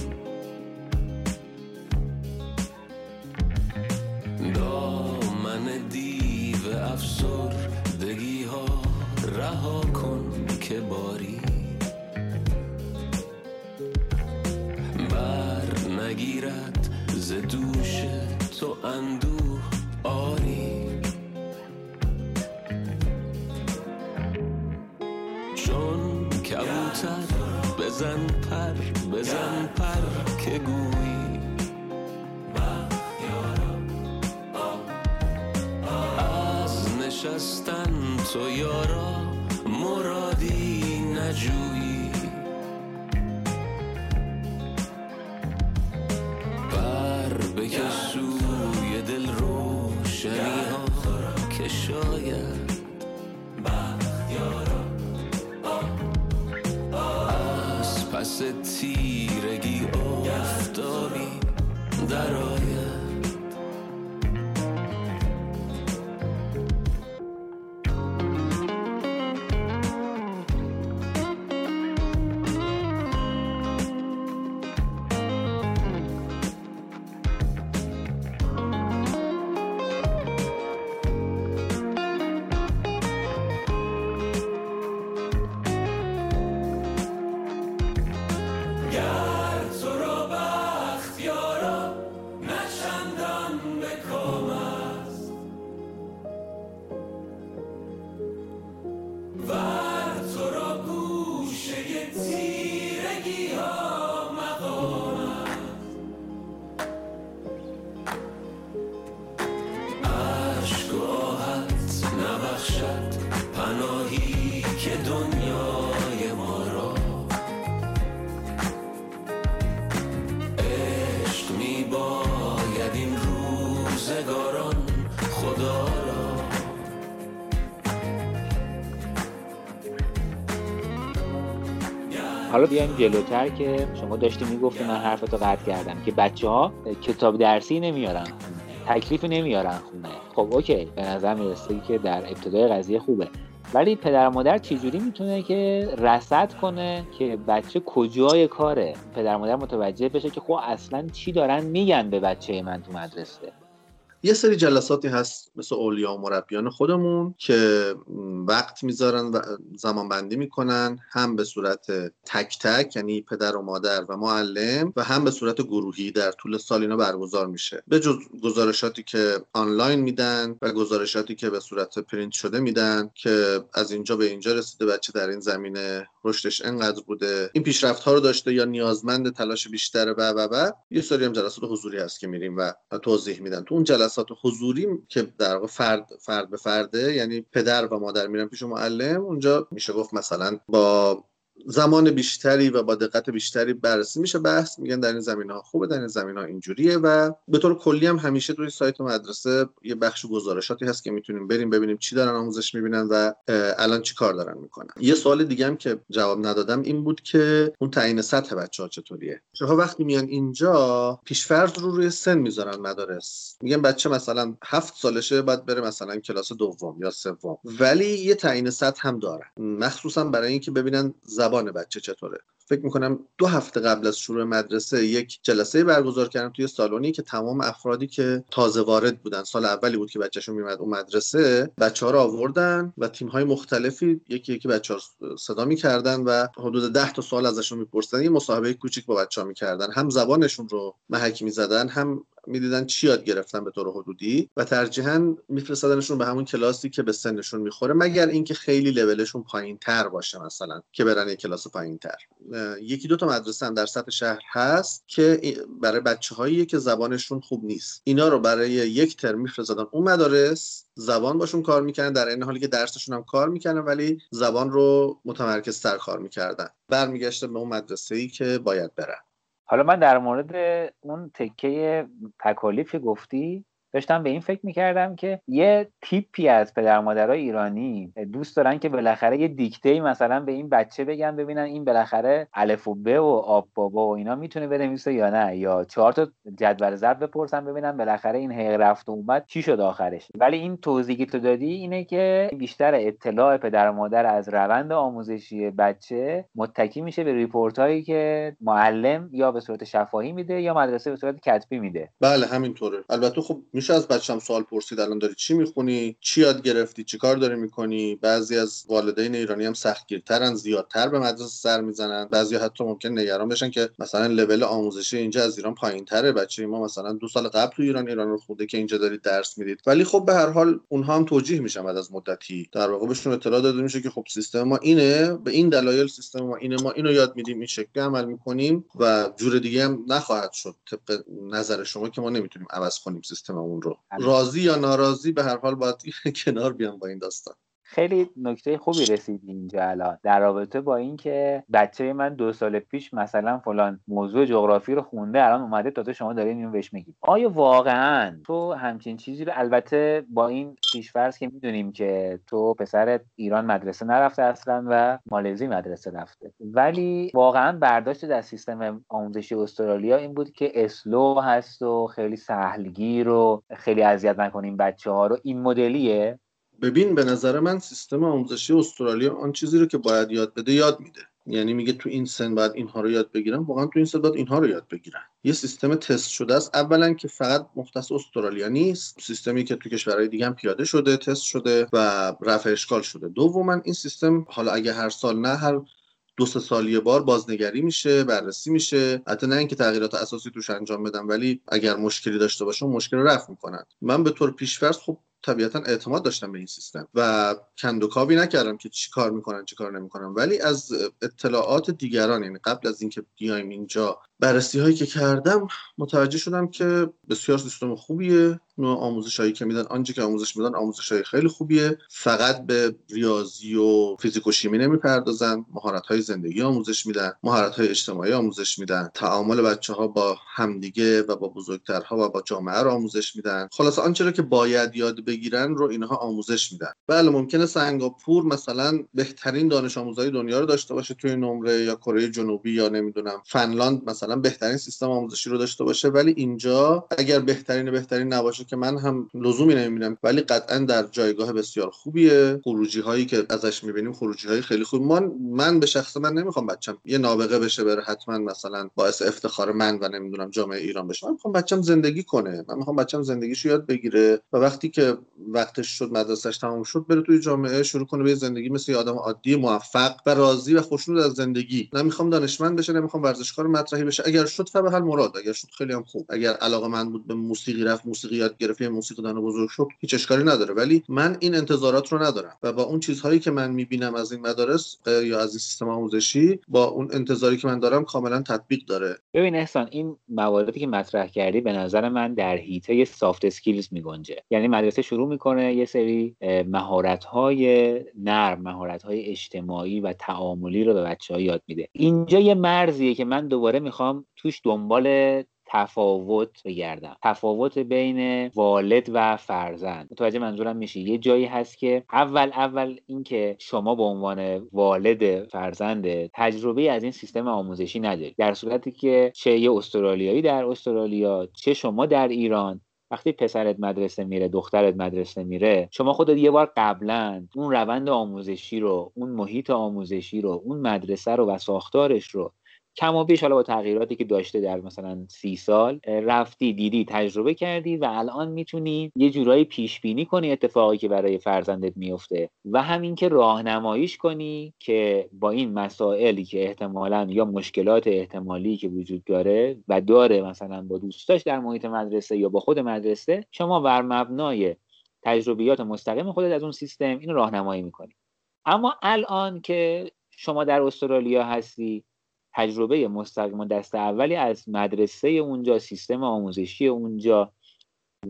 حالا بیایم جلوتر که شما داشتی می‌گفتی من حرفتو قطع کردم که بچه ها کتاب درسی نمیارن تکلیف نمیارن خونه. خب اوکی به نظر می‌رسه که در ابتدای قضیه خوبه. ولی پدر مادر چجوری می‌تونه که رصد کنه که بچه کجای کاره؟ پدر مادر متوجه بشه که خب اصلا چی دارن میگن به بچه من تو مدرسه؟ یه سری جلساتی هست مثل اولیا و مربیان خودمون که وقت می‌ذارن و زمان بندی می‌کنن هم به صورت تک تک یعنی پدر و مادر و معلم و هم به صورت گروهی در طول سال اینا برگزار میشه. به جز گزارشاتی که آنلاین میدن و گزارشاتی که به صورت پرینت شده میدن که از اینجا به اینجا رسیده بچه در این زمینه رشدش انقدر بوده این پیشرفت ها رو داشته یا نیازمند تلاش بیشتره و و و یه سری هم جلسات حضوری هست که میریم و توضیح میدن. تو اون جلسات حضوری که در فرد فرد به فرده یعنی پدر و مادر میرن پیش معلم اونجا میشه گفت مثلا با زمان بیشتری و با دقت بیشتری بررسی میشه بحث. میگن در این زمین ها خوبه در این زمین ها اینجوریه و به طور کلی هم همیشه توی سایت مدرسه یه بخش گزارشاتی هست که می‌تونیم بریم ببینیم چی دارن آموزش می‌بینن و الان چی کار دارن می‌کنن. یه سوال دیگه هم که جواب ندادم این بود که اون تعیین سطح بچه ها چطوریه؟ شما وقتی میان اینجا پیشفرض رو روی سن می‌ذارن مدارس. میگن بچه مثلا هفت سالشه باید بره مثلا کلاس دوم یا سوم. ولی یه تعیین سطح هم دارن. مخصوصا برای اینکه ببینن زبان بچه چطوره؟ فکر می‌کنم دو هفته قبل از شروع مدرسه یک جلسه برگزار کردم توی سالونی که تمام افرادی که تازه وارد بودن. سال اولی بود که بچهشون میمد اون مدرسه. بچه ها رو آوردن و تیم های مختلفی یکی یکی بچه ها صدا می‌کردن و حدود ده تا سال ازشون میپرسیدن. یه مصاحبه کوچیک با بچه ها می‌کردن. هم زبانشون رو محک می‌زدن هم می‌دیدن چی یاد گرفتن به طور حدودی و ترجیحاً میفرستادنشون به همون کلاسی که به سنشون می‌خوره مگر اینکه خیلی لولشون پایین تر باشه مثلا که برن یک کلاس پایین تر یکی دو تا مدرسه هم در سطح شهر هست که برای بچه هایی که زبانشون خوب نیست. اینا رو برای یک ترم میفرستادن اون مدارس زبان باشون کار می‌کنن در این حالی که درسشون هم کار می‌کنن ولی زبان رو متمرکز تر کار می‌کردن. برمیگشته به اون مدرسه ای که باید برن. حالا من در مورد اون تکه تکالیف گفتی داشتم به این فکر می‌کردم که یه تیپی از پدر مادرای ایرانی دوست دارن که بالاخره یه دیکته مثلا به این بچه بگن ببینن این بالاخره الف و ب و آب بابا و اینا می‌تونه بنویسه یا نه. یا چهار تا جدول ضرب بپرسن ببینن بالاخره این هی رفت و اومد چی شد آخرش. ولی این توضیحی تو دادی اینه که بیشتر اطلاع پدر مادر از روند آموزشی بچه متکی میشه به report هایی که معلم یا به صورت شفاهی میده یا مدرسه به صورت کتبی میده. بله همینطوره. البته خب از بچم سوال پرسید الان داری چی می‌خونی؟ چی یاد گرفتی؟ چی کار داری می‌کنی؟ بعضی از والدین ایرانی هم سختگیرترن زیادتر به مدرسه سر می‌زنن. بعضی حتی ممکن نگران بشن که مثلا لول آموزشی اینجا از ایران پایین تره بچه ما مثلا دو سال قبل تو ایران ایران رو خونده که اینجا دارید درس می‌دید. ولی خب به هر حال اونها هم توجیه میشن بعد از مدتی. در واقع بهشون اطلاع داده میشه که خب سیستم ما اینه به این دلایل سیستم ما اینه ما اینو یاد میدیم این شکلی عمل می‌کنیم و جور دیگه هم نخواهد شد. طبق نظر شما که ما نمی‌تونیم عوض کنیم سیستممون رو. راضی یا ناراضی به هر حال باید [laughs] کنار بیان با این داستان. خیلی نکته خوبی رسیدی اینجا الان. در رابطه با اینکه بچه من دو سال پیش مثلا فلان موضوع جغرافی رو خونده الان اومده تا شما دارین اینو بهش میگی آیا واقعا تو همچین چیزی رو البته با این پیشفرض که می‌دونیم که تو پسر ایران مدرسه نرفته اصلا و مالزی مدرسه رفته. ولی واقعا برداشت در سیستم آموزشی استرالیا این بود که اسلو هست و خیلی سهلگیر و خیلی اذیت نکنیم بچه ها رو. این مدلیه؟ ببین به نظر من سیستم آموزشی استرالیا آن چیزی رو که باید یاد بده یاد میده. یعنی میگه تو این سن باید اینها رو یاد بگیرن. واقعا تو این سن باید اینها رو یاد بگیرن. یه سیستم تست شده است. اولا که فقط مختص استرالیا نیست. سیستمی که تو کشورهای دیگه هم پیاده شده تست شده و رفع اشکال شده. دوما این سیستم حالا اگه هر سال نه هر دو سه سال یه بار بازنگری میشه بررسی میشه. حتی نه اینکه تغییرات اساسی توش انجام بدن ولی اگر مشکلی داشته باشه مشکل رو رفع می‌کنن. من به طور پیشفرض خب طبیعتا اعتماد داشتم به این سیستم و کندوکاوی نکردم که چی کار می‌کنن چی کار نمی‌کنن. ولی از اطلاعات دیگران یعنی قبل از اینکه بیایم اینجا بررسی هایی که کردم متوجه شدم که بسیار سیستم خوبیه. آموزش هایی که میدن آنچه که آموزش میدن آموزش های خیلی خوبیه. فقط به ریاضی و فیزیک و شیمی نمی‌پردازن. مهارت های زندگی آموزش میدن مهارت های اجتماعی آموزش میدن. تعامل بچه ها با همدیگه و با بزرگترها و با جامعه رو آموزش میدن. خلاص آنچه رو که باید یاد بگیرن رو اینها آموزش میدن. بله ممکنه سنگاپور مثلا بهترین دانش آموزای دنیا رو داشته باشه توی نمره یا کره جنوبی یا نمی‌دونم فنلاند مثلا بهترین سیستم آموزشی رو داشته باشه. ولی اینجا اگر بهترین بهترین نباشه که من هم لزومی نمی‌بینم ولی قطعا در جایگاه بسیار خوبیه. خروجی هایی که ازش می‌بینیم خروجی های خیلی خوب. من من به شخص من نمی‌خوام بچم یه نابغه بشه بره حتما مثلا باعث افتخار من و نمی‌دونم جامعه ایران بشه. من می‌خوام بچم زندگی کنه. من می‌خوام بچم زندگیشو یاد بگیره و وقتی که وقتش شد مدرسهش تمام شد بره توی جامعه شروع کنه به زندگی مثل یه آدم عادی موفق و راضی و خوشنود از زندگی. نمی‌خوام دانشمند بشه نمی‌خوام ورزشکار مطرحی بشه. اگر شد فبه مراد. اگر شد خیلی هم خوب. اگر علاقه من بود به موسیقی رفت موسیقی یاد گرفت یه موسیقی دانه بزرگ شد هیچ اشکالی نداره. ولی من این انتظارات رو ندارم و با اون چیزهایی که من می‌بینم از این مدارس یا از این سیستم آموزشی با اون انتظاری که من دارم کاملا تطبیق داره. ببین احسان این مواردی که مطرح کردی به نظر من در حیطه soft skills میگنجه. یعنی مدرسه شروع می‌کنه یه سری مهارت های نرم مهارت های اجتماعی و تعاملی رو به بچه ها یاد میده. اینجا یه مرزیه که من دوباره می‌خوام توش دنبال تفاوت بگردم. تفاوت بین والد و فرزند. متوجه منظورم میشه یه جایی هست که اول اول اینکه شما به عنوان والد فرزند تجربه از این سیستم آموزشی ندارید در صورتی که چه یه استرالیایی در استرالیا چه شما در ایران. وقتی پسرت مدرسه میره دخترت مدرسه میره شما خودت یه بار قبلا اون روند آموزشی رو اون محیط آموزشی رو اون مدرسه رو و ساختارش رو کم و بیش حالا با تغییراتی که داشته در مثلا سی سال رفتی دیدی تجربه کردی و الان می‌تونی یه جورایی پیش بینی کنی اتفاقی که برای فرزندت میفته و همین که راهنماییش کنی که با این مسائلی که احتمالا یا مشکلات احتمالی که وجود داره و داره مثلا با دوستاش در محیط مدرسه یا با خود مدرسه شما بر مبنای تجربیات مستقیم خودت از اون سیستم این راهنمایی می‌کنی. اما الان که شما در استرالیا هستی تجربه مستقیم دست اولی از مدرسه اونجا سیستم آموزشی اونجا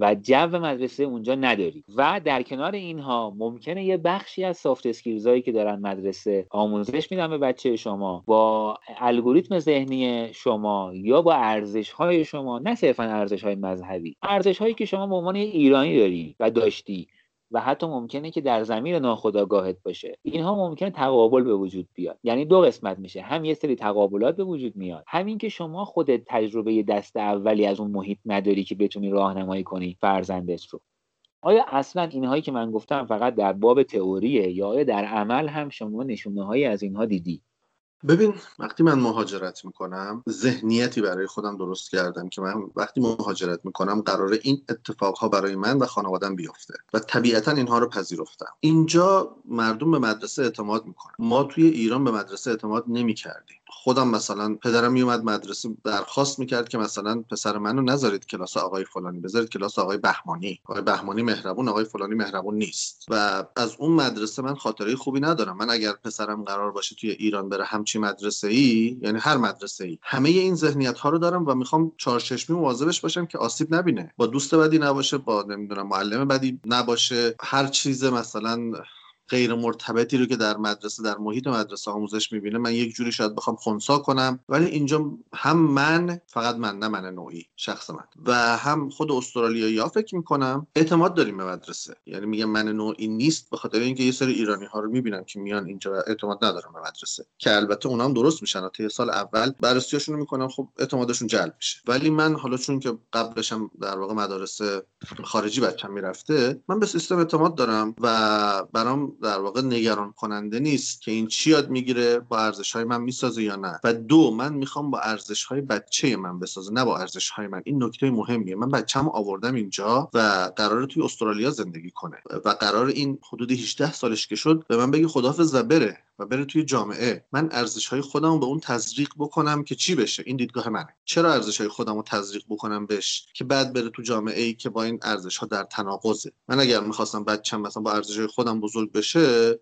و جو مدرسه اونجا نداری. و در کنار اینها ممکنه یه بخشی از soft skills هایی که دارن مدرسه آموزش میدن به بچه شما با الگوریتم ذهنی شما یا با ارزش های شما نه صرفا ارزش های مذهبی ارزش هایی که شما به عنوان ایرانی داری و داشتی. و حتی ممکنه که در زمین ناخودآگاهت باشه. اینها ممکنه تقابل به وجود بیاد. یعنی دو قسمت میشه. هم یه سری تقابلات به وجود میاد. همین که شما خودت تجربه دست اولی از اون محیط نداری که بتونی راهنمایی کنی فرزندت رو. آیا اصلا اینهایی که من گفتم فقط در باب تئوریه یا آیا در عمل هم شما نشونه هایی از اینها دیدی؟ ببین وقتی من مهاجرت می‌کنم ذهنیتی برای خودم درست کردم که من وقتی مهاجرت می‌کنم قرار این اتفاقها برای من و خانوادم بیفته و طبیعتا اینها رو پذیرفتم. اینجا مردم به مدرسه اعتماد می‌کنن. ما توی ایران به مدرسه اعتماد نمی‌کردیم. خودم مثلا پدرم میومد مدرسه درخواست می‌کرد که مثلا پسر منو نذارید کلاس آقای فلانی بذارید کلاس آقای بهمانی. آقای بهمانی مهربون آقای فلانی مهربون نیست. و از اون مدرسه من خاطره خوبی ندارم. من اگر پسرم قرار باشه توی ایران بره همچی مدرسه ای یعنی هر مدرسه ای همه این ذهنیت ها رو دارم و می‌خوام چهارچشمی مواظبش باشم که آسیب نبینه. با دوست بدی نباشه با نمی‌دونم معلم بدی نباشه. هر چیز مثلا غیر مرتبطی رو که در مدرسه در محیط مدرسه آموزش می‌بینه من یک جوری شاید بخوام خونسا کنم. ولی اینجا هم من فقط من نه من نوعی شخص من. و هم خود استرالیایی ها فکر می‌کنم اعتماد داریم به مدرسه. یعنی میگم من نوعی نیست به خاطر اینکه یه سری ایرانی ها رو می‌بینم که میان اینجا اعتماد ندارم به مدرسه. که البته اونام درست میشن تا سال اول بررسیاشون رو می‌کنم خب اعتمادشون جلب میشه. ولی من حالا چون که قبلشم در واقع مدارس خارجی بچم می‌رفته من به سیستم اعتماد دارم و برام در واقع نگران کننده نیست که این چی یاد می‌گیره با ارزش های من می‌سازه یا نه. و دو من می‌خوام با ارزش های بچه من بسازه نه با ارزش های من. این نکته مهمیه. من بچه‌مو آوردم اینجا و قرار توی استرالیا زندگی کنه. و قرار این حدود 18 سالش که شد به من بگه خداحافظ و بره و بره توی جامعه. من ارزش های خودم به اون تزریق بکنم که چی بشه؟ این دیدگاه منه. چرا ارزش های خودم رو تزریق بکنم بهش؟ که بعد بره تو جامعه ای که با این ارزش ها در تناقضه. من اگر می‌خواستم بچم مثلا با ارزش های خودم بزرگ بشه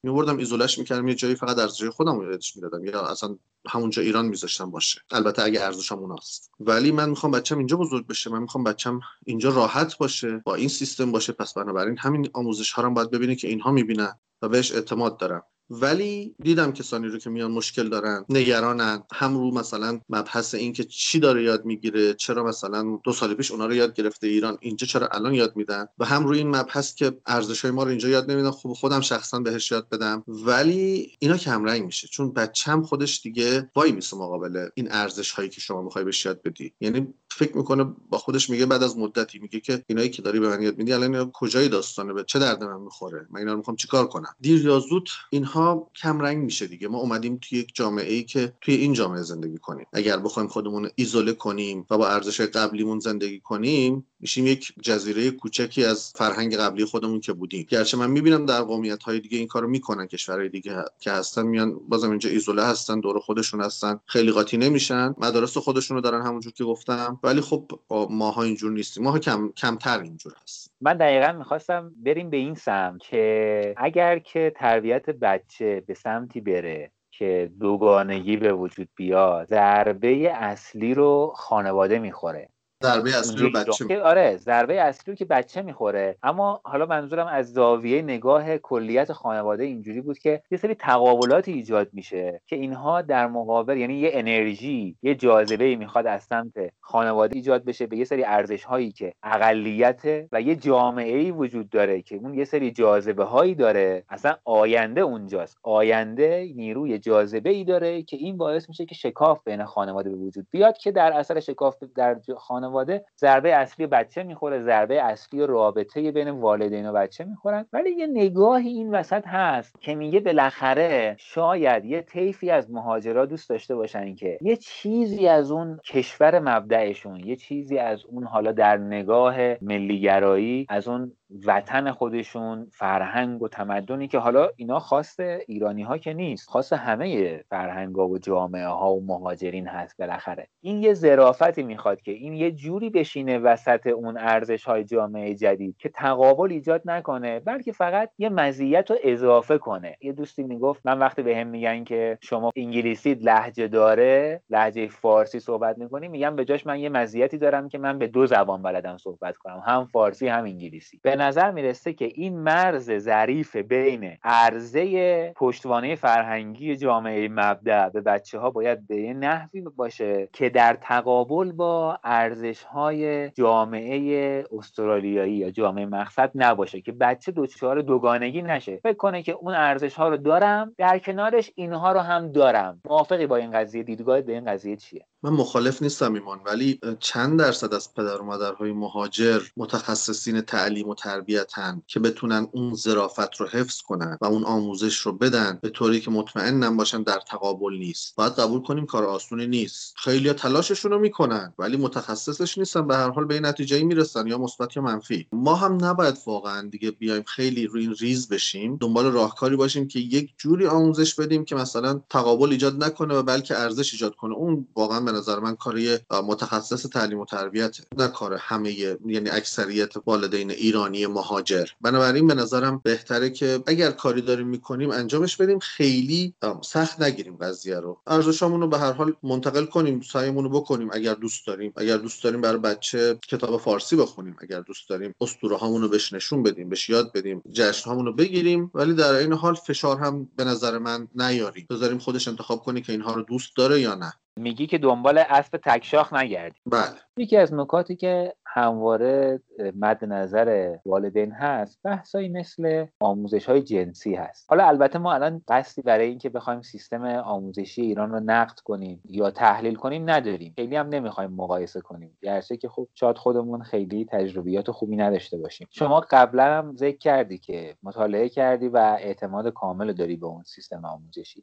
میوردم ایزولش می‌کردم یه جایی فقط ارزش خودم رو می‌دادم یا اصلا همونجا ایران میذاشتم باشه. البته اگه ارزشم اوناست ولی من می‌خوام بچم اینجا بزرگ بشه من می‌خوام بچم اینجا راحت باشه با این سیستم باشه. پس بنابراین همین آموزش ها رو باید ببینه که اینها می‌بینن و بهش اعتماد دارم. ولی دیدم کسانی رو که میان مشکل دارن نگرانن. هم رو مثلا مبحث این که چی داره یاد می‌گیره چرا مثلا دو سال پیش اونا رو یاد گرفته ایران اینجا چرا الان یاد میدن؟ و هم روی این مبحث که ارزش های ما رو اینجا یاد نمیدن خوب خودم شخصا بهش یاد بدم. ولی اینا کم رنگ میشه چون بچم خودش دیگه وای میسه مقابل این ارزش هایی که شما می‌خوای بهش یاد بدی. یعنی فکر می‌کنه با خودش میگه بعد از مدتی میگه که اینایی که داری به من یاد میدی الان کجای داستانه؟ به چه درد من می‌خوره؟ من اینا رو می‌خوام چیکار کنم؟ دیر یا زود اینها کم رنگ میشه دیگه. ما اومدیم توی یک جامعه ای که توی این جامعه زندگی کنیم. اگر بخوایم خودمون ایزوله کنیم و با ارزش قبلیمون زندگی کنیم میشیم یک جزیره کوچکی از فرهنگ قبلی خودمون که بودیم. گرچه من می‌بینم در قومیت های دیگه این کارو می‌کنن. کشورهای دیگه که هستن میان بازم اینجا ایزوله هستن دور خودشون هستن خیلی قاطی نمیشن. مدارس خودشون رو دارن همونجور که گفتم. ولی خب ماها اینجور نیستیم. ماها کم کمتر اینجور هست من دقیقا می‌خواستم بریم به این سمت که اگر که تربیت بچه به سمتی بره که دوگانگی به وجود بیاد ضربه اصلی رو خانواده می‌خوره. ضربه اصلی رو بچه آره ضربه اصلی رو که بچه می‌خوره. اما حالا منظورم از زاویه نگاه کلیت خانواده اینجوری بود که یه سری تقابلاتی ایجاد میشه که اینها در مقابل یعنی یه انرژی یه جاذبه می‌خواد از سمت خانواده ایجاد بشه به یه سری ارزش هایی که اقلیت و یه جامعه ای وجود داره که اون یه سری جاذبه هایی داره. اصلا آینده اونجاست. آینده نیروی جاذبه ای داره که این باعث میشه که شکاف بین خانواده به وجود بیاد که در اثر شکاف در خانواده خانواده ضربه اصلی بچه می‌خوره ضربه اصلی رابطه بین والدین و بچه می‌خورن. ولی یه نگاهی این وسط هست که میگه بالاخره شاید یه طیفی از مهاجرا دوست داشته باشن که یه چیزی از اون کشور مبدعشون یه چیزی از اون حالا در نگاه ملیگرایی از اون وطن خودشون فرهنگ و تمدنی که حالا اینا خاص ایرانی ها که نیست خاص همه فرهنگ و جامعه ها و مهاجرین هست بالاخره. این یه ظرافتی می‌خواد که این یه جوری بشینه وسط اون ارزش های جامعه جدید که تقابل ایجاد نکنه بلکه فقط یه مزیت رو اضافه کنه. یه دوستی می‌گفت من وقتی به هم میگن که شما انگلیسی لحجه داره لحجه فارسی صحبت می‌کنی میگم به جاش من یه مزیتی دارم که من به دو زبان بلدم صحبت کنم هم فارسی هم انگلیسی. نظر می‌رسه که این مرز ظریف بین عرضه پشتوانه فرهنگی جامعه مبدع به بچه ها باید به یه نحوی باشه که در تقابل با ارزش های جامعه استرالیایی یا جامعه مقصد نباشه که بچه دچار دوگانگی نشه. فکر کنه که اون ارزش ها رو دارم در کنارش اینها رو هم دارم. موافقی با این قضیه؟ دیدگاه به این قضیه چیه؟ من مخالف نیستم ایمان ولی چند درصد از پدر و مادرهای مهاجر متخصصین تعلیم و تربیتن که بتونن اون ظرافت رو حفظ کنن و اون آموزش رو بدن به طوری که مطمئنم باشن در تقابل نیست. باید قبول کنیم کار آسونی نیست. خیلی تلاششون رو می‌کنن ولی متخصصش نیستن به هر حال به این نتیجه می‌رسن یا مثبت یا منفی. ما هم نباید واقعا دیگه بیایم خیلی روی این ریز بشیم دنبال راهکاری باشیم که یک جوری آموزش بدیم که مثلا تقابل ایجاد نکنه و بلکه ارزش ایجاد کنه. اون واقعا نظر من کاری متخصص تعلیم و تربیت نه کار همه یعنی اکثریت والدین ایرانی مهاجر. بنابراین به نظرم بهتره که اگر کاری داریم می‌کنیم انجامش بدیم خیلی سخت نگیریم قضیه رو. ارزشامون رو به هر حال منتقل کنیم سعیمون رو بکنیم اگر دوست داریم. اگر دوست داریم برای بچه کتاب فارسی بخونیم اگر دوست داریم اسطوره هامون رو بهش نشون بدیم بهش یاد بدیم جشن هامون رو بگیریم ولی در این حال فشار هم به نظر من نیاریم. بذاریم خودش انتخاب کنی که اینها رو دوست داره یا نه. میگی که دنبال اسب تکشاخ نگردی. بله. یکی از نکاتی که همواره مد نظر والدین هست بحثایی مثل آموزش های جنسی هست. حالا البته ما الان قصدی برای اینکه بخوایم سیستم آموزشی ایران رو نقد کنیم یا تحلیل کنیم نداریم. خیلی هم نمی‌خوایم مقایسه کنیم. گرچه که خب شاید خودمون خیلی تجربیات خوبی نداشته باشیم. شما قبلا هم ذکر کردی که مطالعه کردی و اعتماد کامل داری به اون سیستم آموزشی.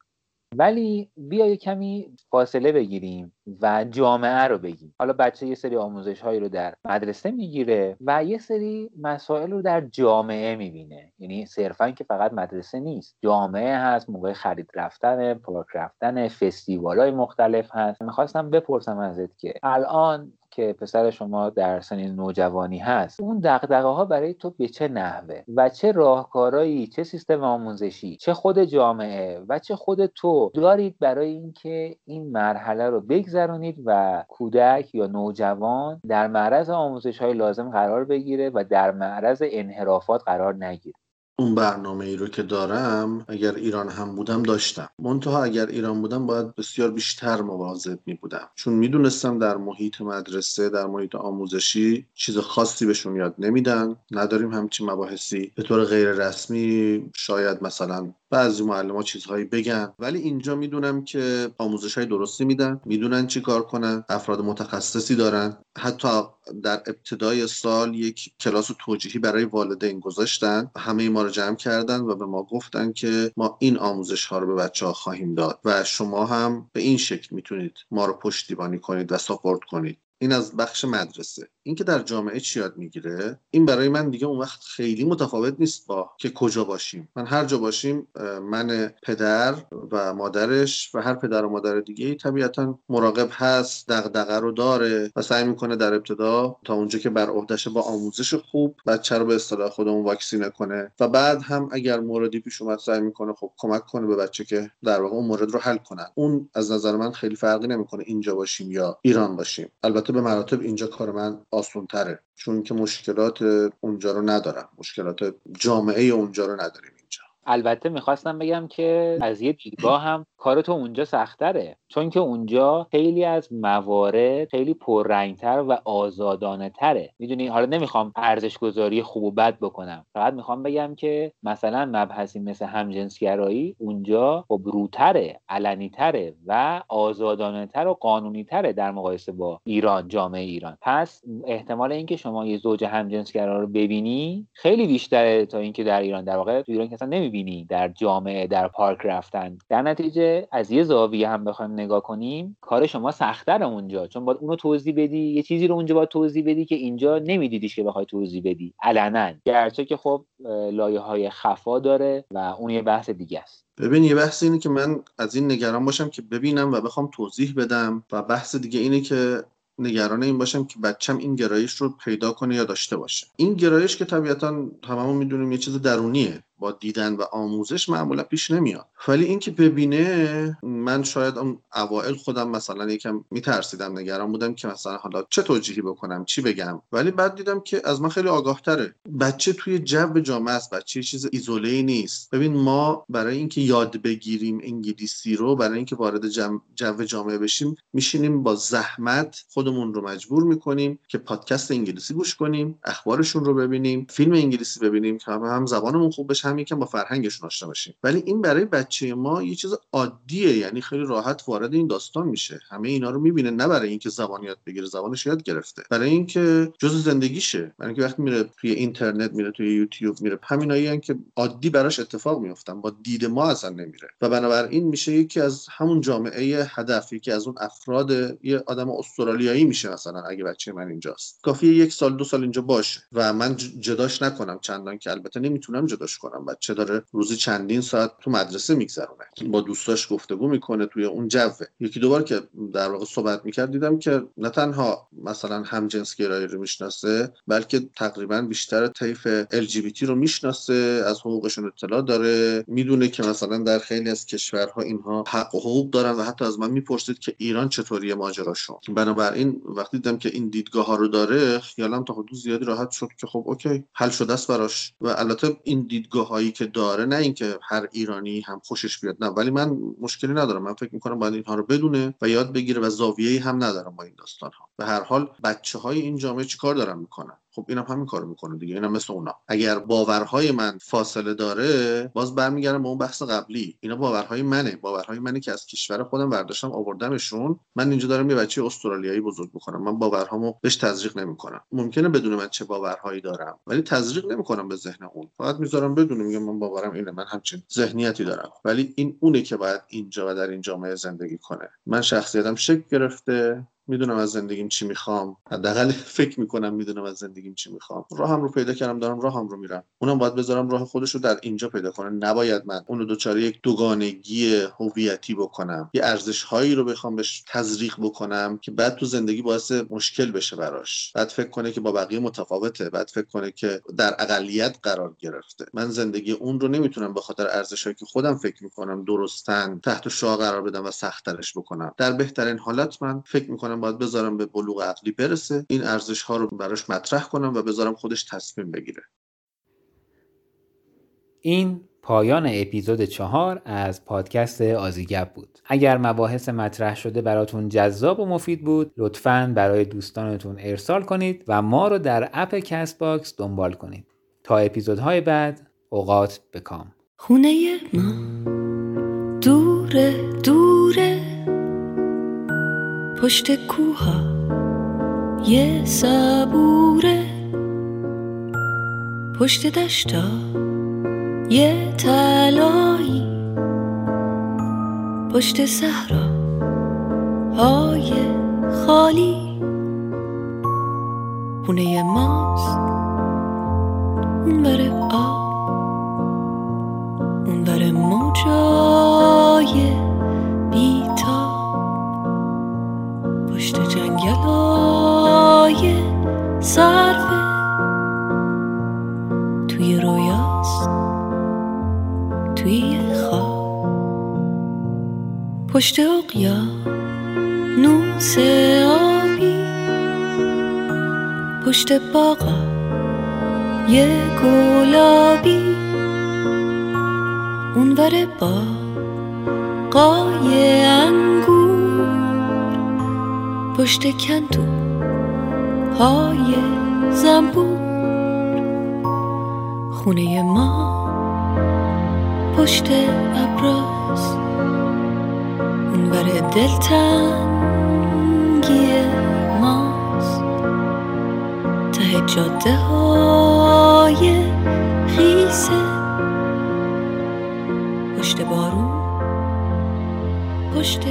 ولی بیا کمی فاصله بگیریم و جامعه رو بگیم. حالا بچه یه سری آموزش هایی رو در مدرسه می‌گیره و یه سری مسائل رو در جامعه می‌بینه. یعنی صرفا که فقط مدرسه نیست. جامعه هست موقع خرید رفتن پارک رفتن فستیوال های مختلف هست. می‌خواستم بپرسم ازت که الان که پسر شما در سنین نوجوانی هست. اون دقدقه ها برای تو به چه نحوه؟ و چه راهکارهایی چه سیستم آموزشی؟ چه خود جامعه؟ و چه خود تو؟ دارید برای اینکه این مرحله رو بگذرونید و کودک یا نوجوان در معرض آموزش های لازم قرار بگیره و در معرض انحرافات قرار نگیره. اون برنامه ای رو که دارم اگر ایران هم بودم داشتم. منتها اگر ایران بودم باید بسیار بیشتر مواظب می بودم چون می‌دونستم در محیط مدرسه در محیط آموزشی چیز خاصی بهشون یاد نمیدن. نداریم همچین مباحثی. به طور غیر رسمی شاید مثلا بعضی معلم ها چیزهایی بگن. ولی اینجا می‌دونم که آموزش های درستی میدن می‌دونن چی کار کنن افراد متخصصی دارن. حتی در ابتدای سال یک کلاس توجیهی برای والدین گذاشتن همه ما رو جمع کردن و به ما گفتن که ما این آموزش ها رو به بچه ها خواهیم داد و شما هم به این شکل می‌تونید ما رو پشتیبانی کنید و ساپورت کنید. این از بخش مدرسه. اینکه در جامعه چی یاد می‌گیره؟ این برای من دیگه اون وقت خیلی متفاوت نیست با که کجا باشیم. من هر جا باشیم من پدر و مادرش و هر پدر و مادر دیگه طبیعتا مراقب هست دغدغه رو داره و سعی می‌کنه در ابتدا تا اونجا که بر عهدهش با آموزش خوب بچه رو به اصطلاح خودمون واکسینه کنه و بعد هم اگر موردی پیش اومد سعی می‌کنه خب کمک کنه به بچه که در واقع اون مورد رو حل کنن. اون از نظر من خیلی فرقی نمی‌کنه اینجا باشیم یا ایران باشیم. البته به مراتب اینجا کار من آسون تره چون که مشکلات اونجا رو ندارم. مشکلات جامعه اونجا رو نداریم. البته می‌خواستم بگم که از یه دیدگاه هم کار تو اونجا سختره. چون که اونجا خیلی از موارد خیلی پررنگتر و آزادانه تره می‌دونی؟ حالا نمی‌خوام ارزش گذاری خوب و بد بکنم. فقط می‌خوام بگم که مثلا مبحثی مثل همجنسگرایی اونجا خب روتره علنی تره و آزادانه تر و قانونی تره در مقایسه با ایران جامعه ایران. پس احتمال اینکه شما یه زوج همجنسگرا رو ببینی خیلی بیشتره تا اینکه در ایران در واقع تو ایران که اصلا نمی‌بینی در جامعه در پارک رفتن. در نتیجه از یه زاویه هم بخوایم نگاه کنیم کار شما سختتر اونجا. چون باید اونو توضیح بدی یه چیزی رو اونجا باید توضیح بدی که اینجا نمیدیدیش که بخوای توضیح بدی. علنا. گرچه که خب لایه های خفا داره و اون یه بحث دیگه است. ببین یه بحث اینه که من از این نگران باشم که ببینم و بخوام توضیح بدم و بحث دیگه اینه که نگران این باشم که بچم این گرایش رو پیدا کنه یا داشته باشه. این گرایش که طبیعتا هممون می‌دونیم یه چیز درونیه. با دیدن و آموزش معمولا پیش نمیاد. ولی اینکه ببینه من شاید اون اوائل خودم مثلا یکم میترسیدم نگران بودم که مثلا حالا چه توجیهی بکنم چی بگم. ولی بعد دیدم که از من خیلی آگاه تره بچه توی جو جامعه است بچه چیز ایزوله ای نیست. ببین ما برای اینکه یاد بگیریم انگلیسی رو برای اینکه وارد جو جامعه بشیم میشینیم با زحمت خودمون رو مجبور می‌کنیم که پادکست انگلیسی گوش کنیم اخبارشون رو ببینیم فیلم انگلیسی ببینیم که هم زبانمون خوب بشه هم یکم با فرهنگشون آشنا باشیم ولی این برای بچه ما یه چیز عادیه یعنی خیلی راحت وارد این داستان میشه. همه اینا رو می‌بینه نه برای اینکه زبان یاد بگیره زبانش یاد گرفته. برای اینکه جز زندگیشه. برای اینکه وقتی میره توی اینترنت میره توی یوتیوب میره همینایی که عادی براش اتفاق میفتن با دید ما اصلا نمیره. و بنابراین میشه یکی از همون جامعه هدف یکی از اون افراد یه آدم استرالیایی میشه مثلا اگه بچه من اینجاست. کافیه یک سال دو سال اینجا باشه. و من جداش نکنم چندان که البته نمی‌تونم جداش کنم. بچه داره روزی چندین ساعت تو مدرسه میگذرونه. با دوستاش گفتگو می‌کنه توی اون جوه. یکی دوبار که در واقع صحبت می‌کرد دیدم که نه تنها مثلا هم جنس گرایی رو می‌شناسه بلکه تقریبا بیشتر طیف LGBT رو می‌شناسه از حقوقشون اطلاع داره. می‌دونه که مثلا در خیلی از کشورها اینها حق و حقوق دارن و حتی از من می‌پرسید که ایران چطوریه ماجراشون. بنابراین وقتی دیدم که این دیدگاه ها رو داره خیالم تا حدود زیادی راحت شد که خب اوکی حل شده است براش. و البته این دیدگاه هایی که داره نه اینکه هر ایرانی هم خوشش بیاد نه. ولی من مشکلی ندارم. من فکر می‌کنم باید اینها رو بدونه و یاد بگیره و زاویه‌ای هم ندارم با این داستان ها به هر حال بچه های این جامعه چیکار دارن می‌کنن؟ خب اینم همین کارو می‌کنه دیگه اینم مثل اونا. اگر باورهای من فاصله داره باز برمیگردم به اون بحث قبلی. اینا باورهای منه. باورهای منه که از کشور خودم برداشتم آوردمشون. من اینجا دارم یه بچه استرالیایی بزرگ می‌کنم. من باورهامو بهش تزریق نمی‌کنم. ممکنه بدون من چه باورهایی دارم ولی تزریق نمی‌کنم به ذهن اون. فقط می‌ذارم بدون میگم من باورم اینه. من همچین ذهنیتی دارم. ولی این اونه که باید اینجا و در این جامعه زندگی کنه. من شخصیتم شکل گرفته. می‌دونم از زندگیم چی می‌خوام. حداقل [laughs] فکر می‌کنم می‌دونم از زندگیم چی می‌خوام. راهم رو پیدا کردم دارم راهم رو میرم. اونم باید بذارم راه خودش رو در اینجا پیدا کنه. نباید من اونو دوچاره یک دوگانگی هویتی بکنم. یه ارزش هایی رو بخوام بهش تزریق بکنم که بعد تو زندگی باعث مشکل بشه براش. بعد فکر کنه که با بقیه متفاوته. بعد فکر کنه که در اقلیت قرار گرفته. من زندگی اون رو نمی‌تونم به خاطر ارزش که خودم فکر می‌کنم درستن تحت شعا قرار بدم و سختترش بکنم. در بهترین حالت من فکر می‌کنم باید بذارم به بلوغ عقلی برسه. این ارزش ها رو براش مطرح کنم و بذارم خودش تصمیم بگیره. این پایان اپیزود چهار از پادکست آزیگب بود. اگر مباحث مطرح شده براتون جذاب و مفید بود لطفا برای دوستانتون ارسال کنید و ما رو در اپ کست باکس دنبال کنید. تا اپیزودهای بعد اوقات به کام. خونه ما. دوره دوره. پشت کوها. یه صبوره. پشت دشتا. یه تلایی پشت صحرا. های خالی. خونه ماست. اون بره آب. اون بره موجای پشت جنگل های صرفه توی رویاست توی خواب. پشت اقیا نوس آبی پشت باغا یه گلابی. اونور با قای پشت کندو های زنبور. خونه ما پشت ابراز. اونور دلتنگی ماست. ته جاده های خیسه پشت بارون پشت